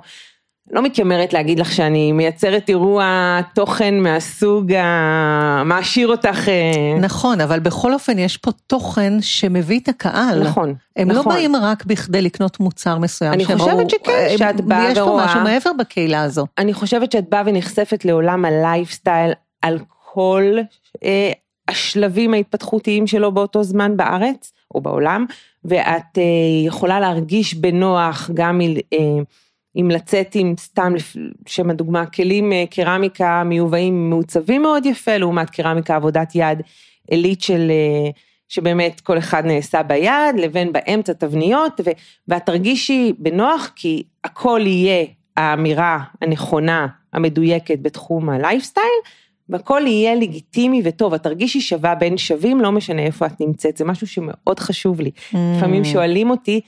לא מתיימרת להגיד לך שאני מייצרת אירוע תוכן מהסוג המעשיר אותך. אה, נכון, אבל בכל אופן יש פה תוכן שמביא את הקהל. נכון, הם לא נכון. לא באים רק בכדי לקנות מוצר מסוים. אני חושבת ראו, שכן, הם, שאת באה ורואה. יש פה משהו מעבר בקהילה הזו. אני חושבת שאת באה ונחשפת לעולם הלייפסטייל על כל אה, השלבים ההתפתחותיים שלו באותו זמן בארץ או בעולם, ואת אה, יכולה להרגיש בנוח גם מ... אה, אם לצאת עם סתם, לשם הדוגמה, כלים אה, קרמיקה מיובאים מעוצבים מאוד יפה, לעומת קרמיקה עבודת יד עילית של, אה, שבאמת כל אחד נעשה ביד, לבין באמצע תבניות, ואת תרגישי בנוח כי הכל יהיה האמירה הנכונה, המדויקת בתחום הלייפסטייל, והכל יהיה לגיטימי וטוב, את תרגישי שווה בין שווים, לא משנה איפה את נמצאת, זה משהו שמאוד חשוב לי. Mm. לפעמים שואלים אותי,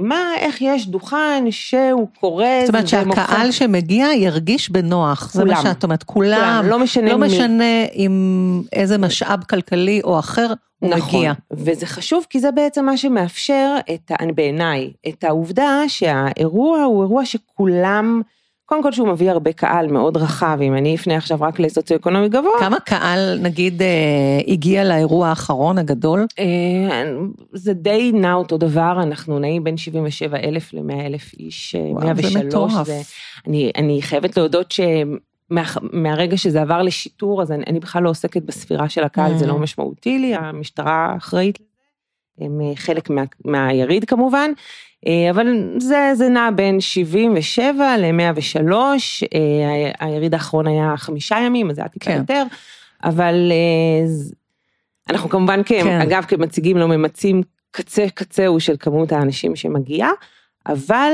מה, איך יש דוכן שהוא קורא זאת אומרת שהקהל שמגיע ירגיש בנוח, כולם, זה מה שאת אומרת, כולם, כולם לא משנה, לא משנה עם איזה משאב כלכלי או אחר הוא נכון, מגיע. וזה חשוב כי זה בעצם מה שמאפשר, את, בעיניי, את העובדה שהאירוע הוא אירוע שכולם, קודם כל שהוא מביא הרבה קהל מאוד רחב, אם אני אפנה עכשיו רק לסוציו-אקונומי גבוה. כמה קהל נגיד אה, הגיע לאירוע האחרון הגדול? אה, זה די נע אותו דבר, אנחנו נעים בין 77 אלף ל-100 אלף איש, אה, וואו, 103. זה מטורף. זה, אני, אני חייבת להודות ש... מה, מהרגע שזה עבר לשיטור, אז אני, אני בכלל לא עוסקת בספירה של הקהל, mm. זה לא משמעותי לי, המשטרה אחראית הם אה, חלק מה, מהיריד כמובן. אה, אבל זה, זה נע בין 77 ל-103, אה, היריד האחרון היה חמישה ימים, אז זה היה טיפה כן. יותר, אבל אנחנו כמובן, כן. אגב, כמציגים לא ממצים קצה קצהו של כמות האנשים שמגיעה, אבל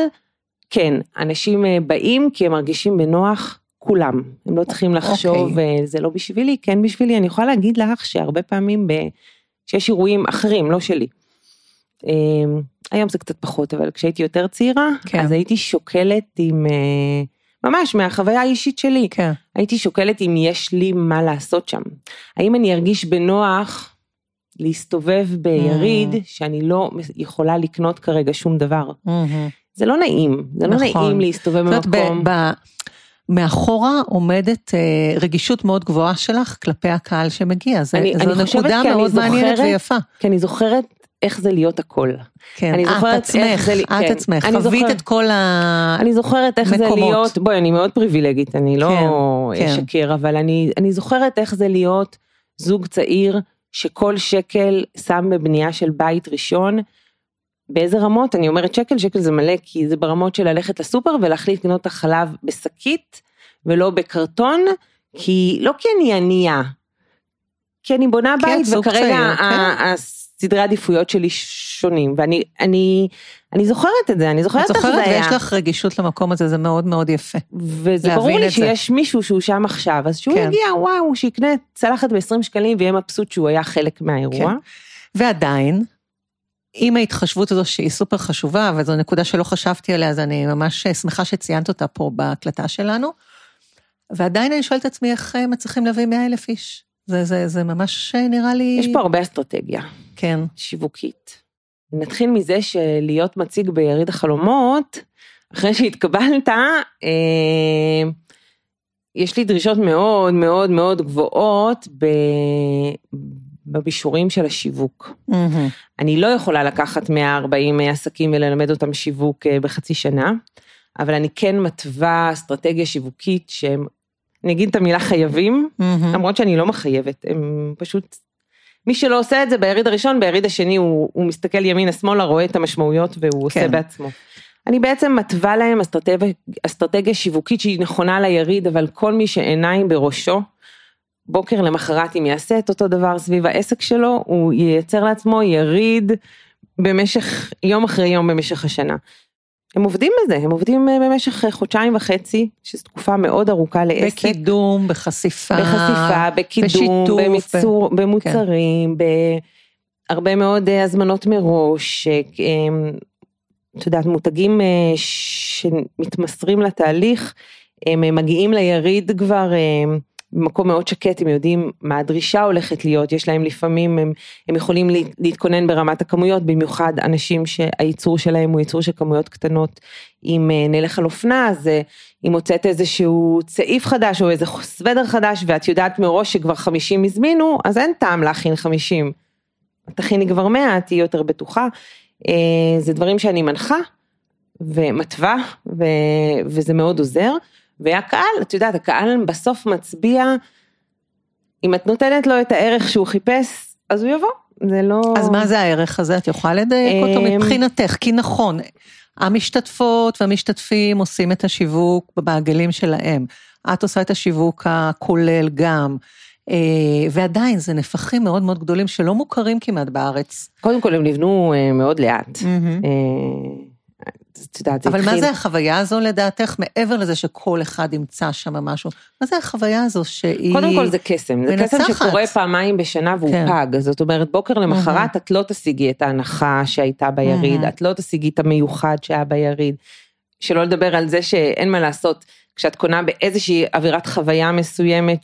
כן, אנשים באים כי הם מרגישים בנוח כולם, הם לא צריכים לחשוב, okay. אוקיי. זה לא בשבילי, כן בשבילי, אני יכולה להגיד לך שהרבה פעמים, ב... שיש אירועים אחרים, לא שלי. היום זה קצת פחות, אבל כשהייתי יותר צעירה, כן. אז הייתי שוקלת עם, אה, ממש מהחוויה האישית שלי, כן. הייתי שוקלת אם יש לי מה לעשות שם. האם אני ארגיש בנוח להסתובב ביריד mm. שאני לא יכולה לקנות כרגע שום דבר. Mm-hmm. זה לא נעים, זה לא נכון. נעים להסתובב במקום. ב- ב- מאחורה עומדת אה, רגישות מאוד גבוהה שלך כלפי הקהל שמגיע. זו נקודה מאוד מעניינת ויפה. כי אני זוכרת איך זה להיות הכל. כן, אני זוכרת את עצמך, איך זה, את כן, עצמך, חווית זוכר, את כל המקומות. אני זוכרת איך זה להיות, בואי, אני מאוד פריבילגית, אני לא כן. אשקר, כן. אבל אני, אני זוכרת איך זה להיות זוג צעיר שכל שקל שם בבנייה של בית ראשון, באיזה רמות, אני אומרת שקל, שקל זה מלא, כי זה ברמות של ללכת לסופר ולהחליט לקנות את החלב בשקית ולא בקרטון, כי, לא כי אני ענייה, כי אני בונה כן, בית וכרגע כן. סדרי עדיפויות שלי שונים, ואני אני, אני זוכרת את זה, אני זוכרת איך זה. את זוכרת ויש לך רגישות למקום הזה, זה מאוד מאוד יפה. וזה ברור לי שיש מישהו שהוא שם עכשיו, אז שהוא כן. יגיע, וואו, שיקנה צלחת ב-20 שקלים ויהיה מבסוט שהוא היה חלק מהאירוע. כן. ועדיין, עם ההתחשבות הזו שהיא סופר חשובה, וזו נקודה שלא חשבתי עליה, אז אני ממש שמחה שציינת אותה פה בהקלטה שלנו, ועדיין אני שואלת את עצמי איך מצליחים להביא 100 אלף איש. זה, זה, זה ממש נראה לי... יש פה הרבה אסטרטגיה. כן. שיווקית. נתחיל מזה שלהיות מציג ביריד החלומות, אחרי שהתקבלת, אה, יש לי דרישות מאוד מאוד מאוד גבוהות ב... בבישורים של השיווק. Mm-hmm. אני לא יכולה לקחת 140 עסקים וללמד אותם שיווק אה, בחצי שנה, אבל אני כן מתווה אסטרטגיה שיווקית שהם אני אגיד את המילה חייבים, mm-hmm. למרות שאני לא מחייבת, הם פשוט, מי שלא עושה את זה ביריד הראשון, ביריד השני הוא, הוא מסתכל ימינה שמאלה, רואה את המשמעויות והוא כן. עושה בעצמו. אני בעצם מתווה להם אסטרטגיה, אסטרטגיה שיווקית שהיא נכונה ליריד, אבל כל מי שעיניים בראשו, בוקר למחרת אם יעשה את אותו דבר סביב העסק שלו, הוא ייצר לעצמו יריד במשך, יום אחרי יום במשך השנה. הם עובדים בזה, הם עובדים אה, במשך אה, חודשיים וחצי, שזו תקופה מאוד ארוכה לעסק. בקידום, בחשיפה. בחשיפה, בקידום, בשיתוף, במיצור, ב... במוצרים, כן. בהרבה מאוד אה, הזמנות מראש, את יודעת, מותגים שמתמסרים לתהליך, הם מגיעים ליריד כבר במקום מאוד שקט, הם יודעים מה הדרישה הולכת להיות, יש להם לפעמים, הם, הם יכולים להתכונן ברמת הכמויות, במיוחד אנשים שהייצור שלהם הוא ייצור של כמויות קטנות. אם אה, נלך על אופנה, אז אה, אם הוצאת איזשהו צעיף חדש או איזה סוודר חדש, ואת יודעת מראש שכבר 50 הזמינו, אז אין טעם להכין 50. תכיני כבר 100, תהיי יותר בטוחה. אה, זה דברים שאני מנחה ומתווה, וזה מאוד עוזר. והקהל, את יודעת, הקהל בסוף מצביע, אם את נותנת לו את הערך שהוא חיפש, אז הוא יבוא, זה לא... אז מה זה הערך הזה? את יכולה לדייק אותו אמ, מבחינתך, כי נכון, המשתתפות והמשתתפים עושים את השיווק במעגלים שלהם. את עושה את השיווק הכולל גם. אה, ועדיין זה נפחים מאוד מאוד גדולים שלא מוכרים כמעט בארץ. קודם כל הם נבנו אה, מאוד לאט. Mm-hmm. את יודעת, זה התחיל... אבל מה זה החוויה הזו לדעתך, מעבר לזה שכל אחד ימצא שם משהו? מה זה החוויה הזו שהיא... קודם כל זה קסם, זה קסם שקורה פעמיים בשנה והוא כן. פג, זאת אומרת, בוקר למחרת את לא תשיגי את ההנחה שהייתה ביריד, את לא תשיגי את המיוחד שהיה ביריד. שלא לדבר על זה שאין מה לעשות, כשאת קונה באיזושהי אווירת חוויה מסוימת,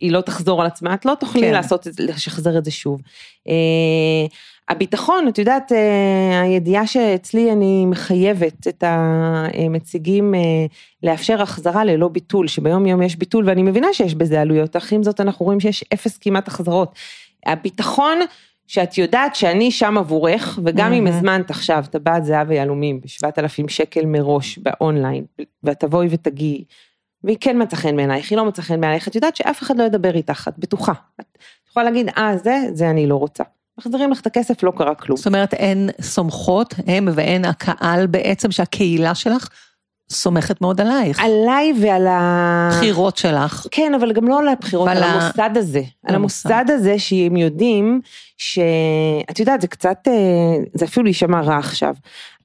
היא לא תחזור על עצמה, את לא תוכלי כן. לעשות, לשחזר את זה שוב. אה, הביטחון, את יודעת, אה, הידיעה שאצלי אני מחייבת את המציגים אה, לאפשר החזרה ללא ביטול, שביום יום יש ביטול ואני מבינה שיש בזה עלויות, אך עם זאת אנחנו רואים שיש אפס כמעט החזרות. הביטחון שאת יודעת שאני שם עבורך, וגם אם הזמנת עכשיו טבעת זהב ויהלומים בשבעת אלפים שקל מראש באונליין, ואת תבואי ותגיעי, והיא כן מצא חן בעינייך, היא לא מצא חן בעינייך, את יודעת שאף אחד לא ידבר איתך, את בטוחה. את יכולה להגיד, אה, זה, זה אני לא רוצה. מחזירים לך את הכסף, לא קרה כלום. זאת אומרת, הן סומכות, הם והן הקהל בעצם, שהקהילה שלך סומכת מאוד עלייך. עליי ועל ה... בחירות שלך. כן, אבל גם לא על הבחירות, על המוסד הזה. על המוסד הזה שהם יודעים שאת יודעת, זה קצת, אה, זה אפילו יישמע רע עכשיו.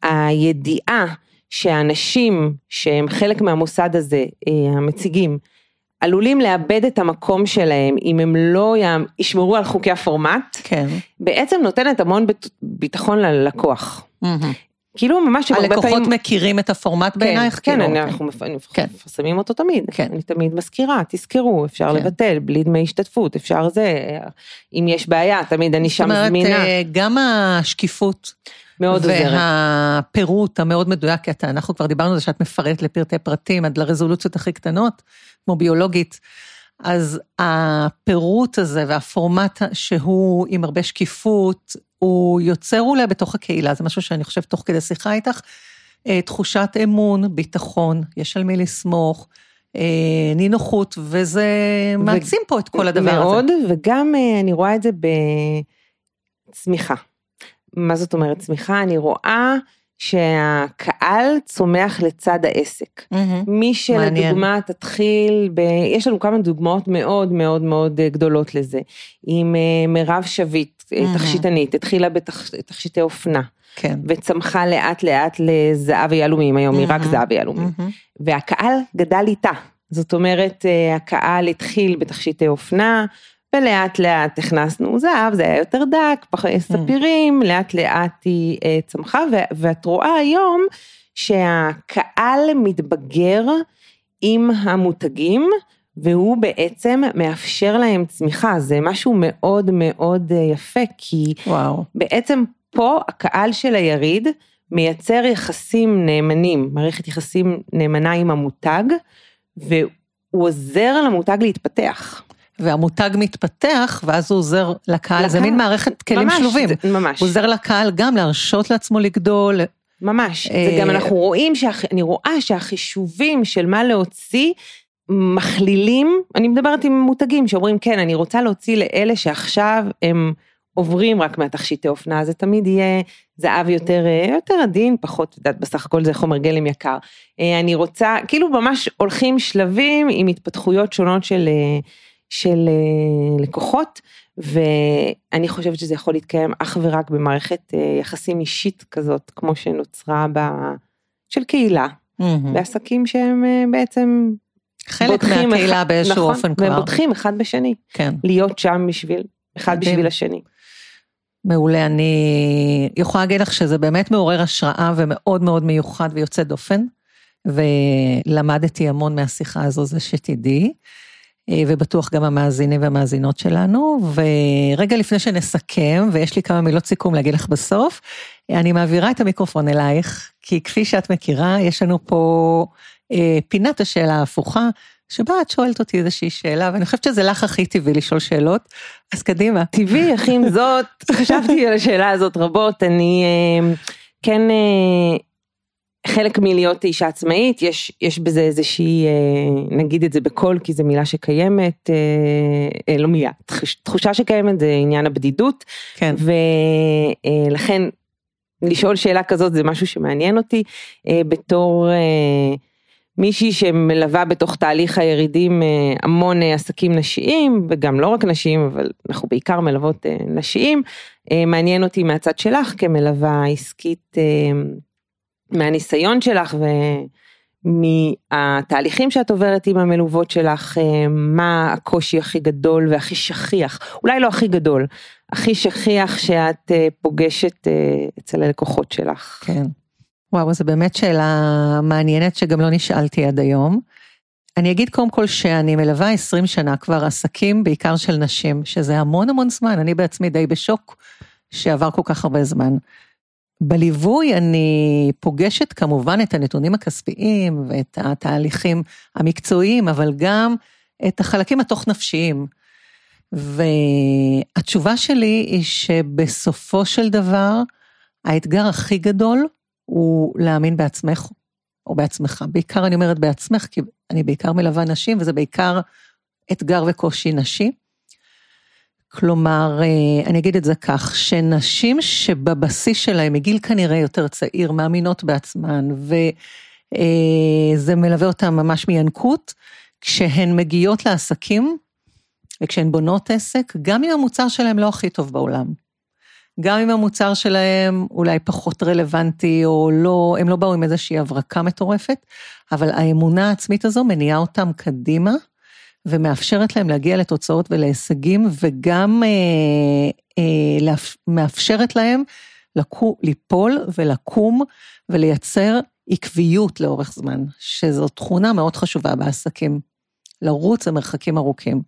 הידיעה שאנשים שהם חלק מהמוסד הזה, אה, המציגים, עלולים לאבד את המקום שלהם אם הם לא ישמרו על חוקי הפורמט, כן. בעצם נותנת המון ביטחון ללקוח. Mm-hmm. כאילו ממש הרבה פעמים... הלקוחות מכירים את הפורמט כן, בעינייך? כן, כאילו, אנחנו כן. מפרסמים אותו תמיד. כן. אני תמיד מזכירה, תזכרו, אפשר כן. לבטל, בלי דמי השתתפות, אפשר זה, אם יש בעיה, תמיד אני שם זמינה. זאת אומרת, גם השקיפות מאוד עוזרת. והפירוט המאוד מדויק, כי אתה, אנחנו כבר דיברנו על זה שאת מפרטת לפרטי פרטים, עד לרזולוציות הכי קטנות, כמו ביולוגית. אז הפירוט הזה והפורמט שהוא עם הרבה שקיפות, הוא יוצר אולי בתוך הקהילה, זה משהו שאני חושבת תוך כדי שיחה איתך, אה, תחושת אמון, ביטחון, יש על מי לסמוך, אה, נינוחות, וזה ו... מעצים פה את כל הדבר מאוד, הזה. מאוד, וגם אה, אני רואה את זה בצמיחה. מה זאת אומרת צמיחה? אני רואה שהקהל צומח לצד העסק. Mm-hmm. מי שלדוגמה תתחיל, ב... יש לנו כמה דוגמאות מאוד מאוד מאוד גדולות לזה. עם מירב שביט, mm-hmm. תכשיטנית, התחילה בתכשיטי אופנה. כן. וצמחה לאט לאט לזהב ויהלומים, היום היא רק זהב ויהלומים. והקהל גדל איתה. זאת אומרת, אה, הקהל התחיל בתכשיטי אופנה, ולאט לאט הכנסנו זהב, זה היה יותר דק, ספירים, לאט לאט היא אה, צמחה, ואת רואה היום שהקהל מתבגר עם המותגים, והוא בעצם מאפשר להם צמיחה, זה משהו מאוד מאוד אה, יפה, כי וואו. בעצם פה הקהל של היריד מייצר יחסים נאמנים, מערכת יחסים נאמנה עם המותג, והוא עוזר למותג להתפתח. והמותג מתפתח, ואז הוא עוזר לקהל, לקהל זה מין מערכת כלים ממש, שלובים. זה, ממש. הוא עוזר לקהל גם להרשות לעצמו לגדול. ממש, אה... וגם אנחנו רואים, שהח... אני רואה שהחישובים של מה להוציא, מכלילים, אני מדברת עם מותגים שאומרים, כן, אני רוצה להוציא לאלה שעכשיו הם עוברים רק מהתכשיטי אופנה, זה תמיד יהיה זהב יותר, אה, יותר עדין, פחות, את יודעת, בסך הכל זה חומר גלם יקר. אה, אני רוצה, כאילו ממש הולכים שלבים עם התפתחויות שונות של, אה, של לקוחות, ואני חושבת שזה יכול להתקיים אך ורק במערכת יחסים אישית כזאת, כמו שנוצרה ב... של קהילה, mm-hmm. בעסקים שהם בעצם חלק מהקהילה אחד, באיזשהו נכון, אופן כבר. והם בוטחים אחד בשני. כן. להיות שם בשביל, אחד בשביל השני. מעולה, אני יכולה להגיד לך שזה באמת מעורר השראה ומאוד מאוד מיוחד ויוצא דופן, ולמדתי המון מהשיחה הזו, זה שתדעי, אה, ובטוח גם המאזינים והמאזינות שלנו, ורגע לפני שנסכם, ויש לי כמה מילות סיכום להגיד לך בסוף, אני מעבירה את המיקרופון אלייך, כי כפי שאת מכירה, יש לנו פה אה, פינת השאלה ההפוכה, שבה את שואלת אותי איזושהי שאלה, ואני חושבת שזה לך הכי טבעי לשאול שאלות, אז קדימה. טבעי, אך עם זאת, חשבתי על השאלה הזאת רבות, אני אה, כן, אה, חלק מלהיות אישה עצמאית, יש, יש בזה איזושהי, אה, נגיד את זה בקול, כי זו מילה שקיימת, לא מילה, תחושה שקיימת זה עניין הבדידות, כן. ולכן לשאול שאלה כזאת זה משהו שמעניין אותי, בתור... מישהי שמלווה בתוך תהליך הירידים אה, המון אה, עסקים נשיים, וגם לא רק נשים, אבל אנחנו בעיקר מלוות אה, נשיים. מעניין אותי מהצד שלך כמלווה עסקית, מהניסיון שלך ומהתהליכים שאת עוברת עם המלוות שלך, מה הקושי הכי גדול והכי שכיח, אולי לא הכי גדול, הכי שכיח שאת פוגשת אצל הלקוחות שלך. כן. וואו, זו באמת שאלה מעניינת שגם לא נשאלתי עד היום. אני אגיד קודם כל שאני מלווה 20 שנה כבר עסקים, בעיקר של נשים, שזה המון המון זמן, אני בעצמי די בשוק שעבר כל כך הרבה זמן. בליווי אני פוגשת כמובן את הנתונים הכספיים ואת התהליכים המקצועיים, אבל גם את החלקים התוך נפשיים. והתשובה שלי היא שבסופו של דבר, האתגר הכי גדול הוא להאמין בעצמך או בעצמך. בעיקר אני אומרת בעצמך, כי אני בעיקר מלווה נשים, וזה בעיקר אתגר וקושי נשי. כלומר, אה, אני אגיד את זה כך, שנשים שבבסיס שלהם, מגיל כנראה יותר צעיר, מאמינות בעצמן, וזה אה, מלווה אותן ממש מינקות, כשהן מגיעות לעסקים, וכשהן בונות עסק, גם אם המוצר שלהם לא הכי טוב בעולם. גם אם המוצר שלהם אולי פחות רלוונטי, או לא, הם לא באו עם איזושהי הברקה מטורפת, אבל האמונה העצמית הזו מניעה אותם קדימה, ומאפשרת להם להגיע לתוצאות ולהישגים, וגם אה, אה, מאפשרת להם לקו, ליפול ולקום ולייצר עקביות לאורך זמן, שזו תכונה מאוד חשובה בעסקים, לרוץ למרחקים ארוכים.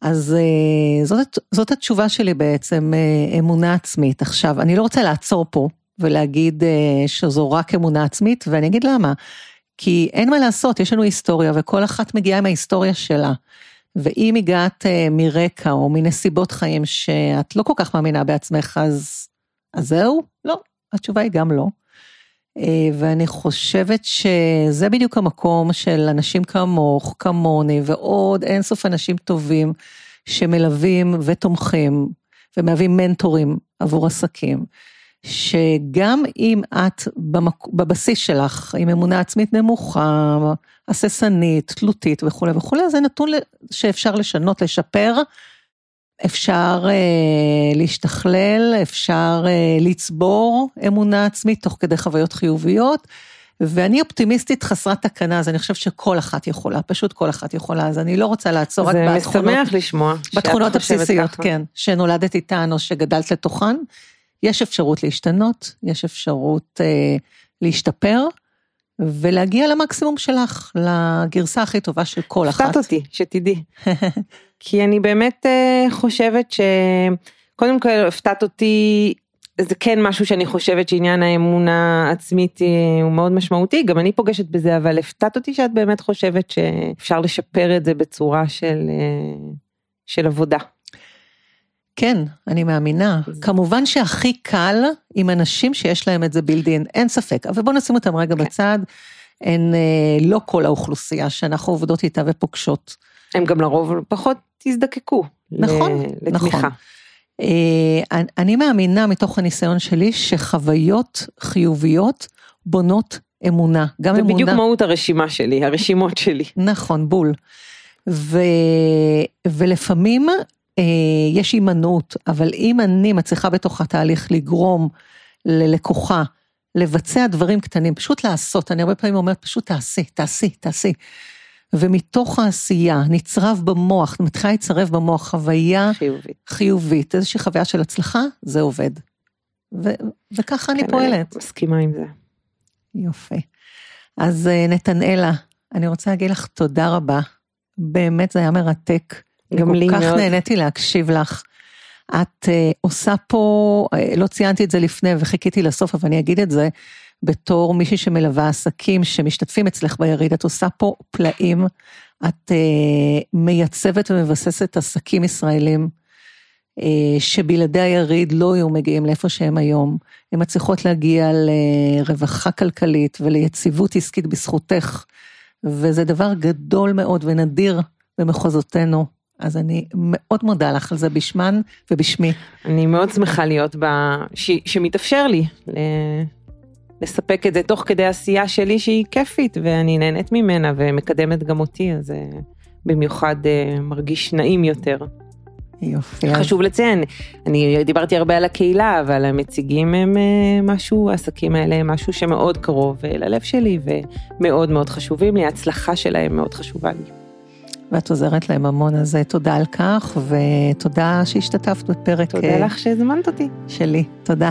אז אה, זאת, זאת התשובה שלי בעצם, אה, אמונה עצמית. עכשיו, אני לא רוצה לעצור פה ולהגיד אה, שזו רק אמונה עצמית, ואני אגיד למה. כי אין מה לעשות, יש לנו היסטוריה וכל אחת מגיעה עם ההיסטוריה שלה. ואם הגעת אה, מרקע או מנסיבות חיים שאת לא כל כך מאמינה בעצמך, אז, אז זהו? לא, התשובה היא גם לא. אה, ואני חושבת שזה בדיוק המקום של אנשים כמוך, כמוני, ועוד אינסוף אנשים טובים שמלווים ותומכים ומהווים מנטורים עבור עסקים. שגם אם את במק... בבסיס שלך עם אמונה עצמית נמוכה, הססנית, תלותית וכולי וכולי, זה נתון שאפשר לשנות, לשפר, אפשר אה, להשתכלל, אפשר אה, לצבור אמונה עצמית תוך כדי חוויות חיוביות. ואני אופטימיסטית חסרת תקנה, אז אני חושבת שכל אחת יכולה, פשוט כל אחת יכולה, אז אני לא רוצה לעצור רק בתכונות... זה משמח לשמוע. בתכונות הבסיסיות, ככה. כן, שנולדת איתן או שגדלת לתוכן. יש אפשרות להשתנות, יש אפשרות אה, להשתפר, ולהגיע למקסימום שלך, לגרסה הכי טובה של כל אחת. הפתעת אותי, שתדעי. כי אני באמת אה, חושבת ש... קודם כל, הפתעת אותי, זה כן משהו שאני חושבת שעניין האמונה העצמית אה, הוא מאוד משמעותי, גם אני פוגשת בזה, אבל הפתעת אותי שאת באמת חושבת שאפשר לשפר את זה בצורה של, אה, של עבודה. כן, אני מאמינה. כמובן שהכי קל עם אנשים שיש להם את זה בילדין, אין ספק. אבל בואו נשים אותם רגע כן. בצד. הן אה, לא כל האוכלוסייה שאנחנו עובדות איתה ופוגשות. הם גם לרוב פחות תזדקקו. נכון, לתמיכה. נכון. אה, אני מאמינה מתוך הניסיון שלי שחוויות חיוביות בונות אמונה. גם זה אמונה... זה בדיוק מהות הרשימה שלי, הרשימות שלי. נכון, בול. ו... ולפעמים יש הימנעות, אבל אם אני מצליחה בתוך התהליך לגרום ללקוחה לבצע דברים קטנים, פשוט לעשות, אני הרבה פעמים אומרת, פשוט תעשי, תעשי, תעשי. ומתוך העשייה נצרב במוח, מתחילה להצרב במוח חוויה חיובית, חיובית איזושהי חוויה של הצלחה, זה עובד. ו- וככה אני כן, פועלת. מסכימה עם זה. יופי. אז אה, נתנאלה, אני רוצה להגיד לך תודה רבה. באמת זה היה מרתק. גם לי מאוד. כל כך נהניתי להקשיב לך. את uh, עושה פה, uh, לא ציינתי את זה לפני וחיכיתי לסוף, אבל אני אגיד את זה, בתור מישהי שמלווה עסקים שמשתתפים אצלך ביריד, את עושה פה פלאים, את uh, מייצבת ומבססת עסקים ישראלים, uh, שבלעדי היריד לא היו מגיעים לאיפה שהם היום. הן מצליחות להגיע לרווחה כלכלית וליציבות עסקית בזכותך, וזה דבר גדול מאוד ונדיר במחוזותינו. אז אני מאוד מודה לך על זה בשמן ובשמי. אני מאוד שמחה להיות ב... ש... שמתאפשר לי ל... לספק את זה תוך כדי עשייה שלי שהיא כיפית ואני נהנית ממנה ומקדמת גם אותי, אז אה, במיוחד אה, מרגיש נעים יותר. יופי. חשוב לציין, אני דיברתי הרבה על הקהילה, אבל המציגים הם אה, משהו, העסקים האלה הם משהו שמאוד קרוב ללב שלי ומאוד מאוד חשובים לי, ההצלחה שלהם מאוד חשובה לי. ואת עוזרת להם המון, אז תודה על כך, ותודה שהשתתפת בפרק... תודה לך שהזמנת אותי. שלי, תודה.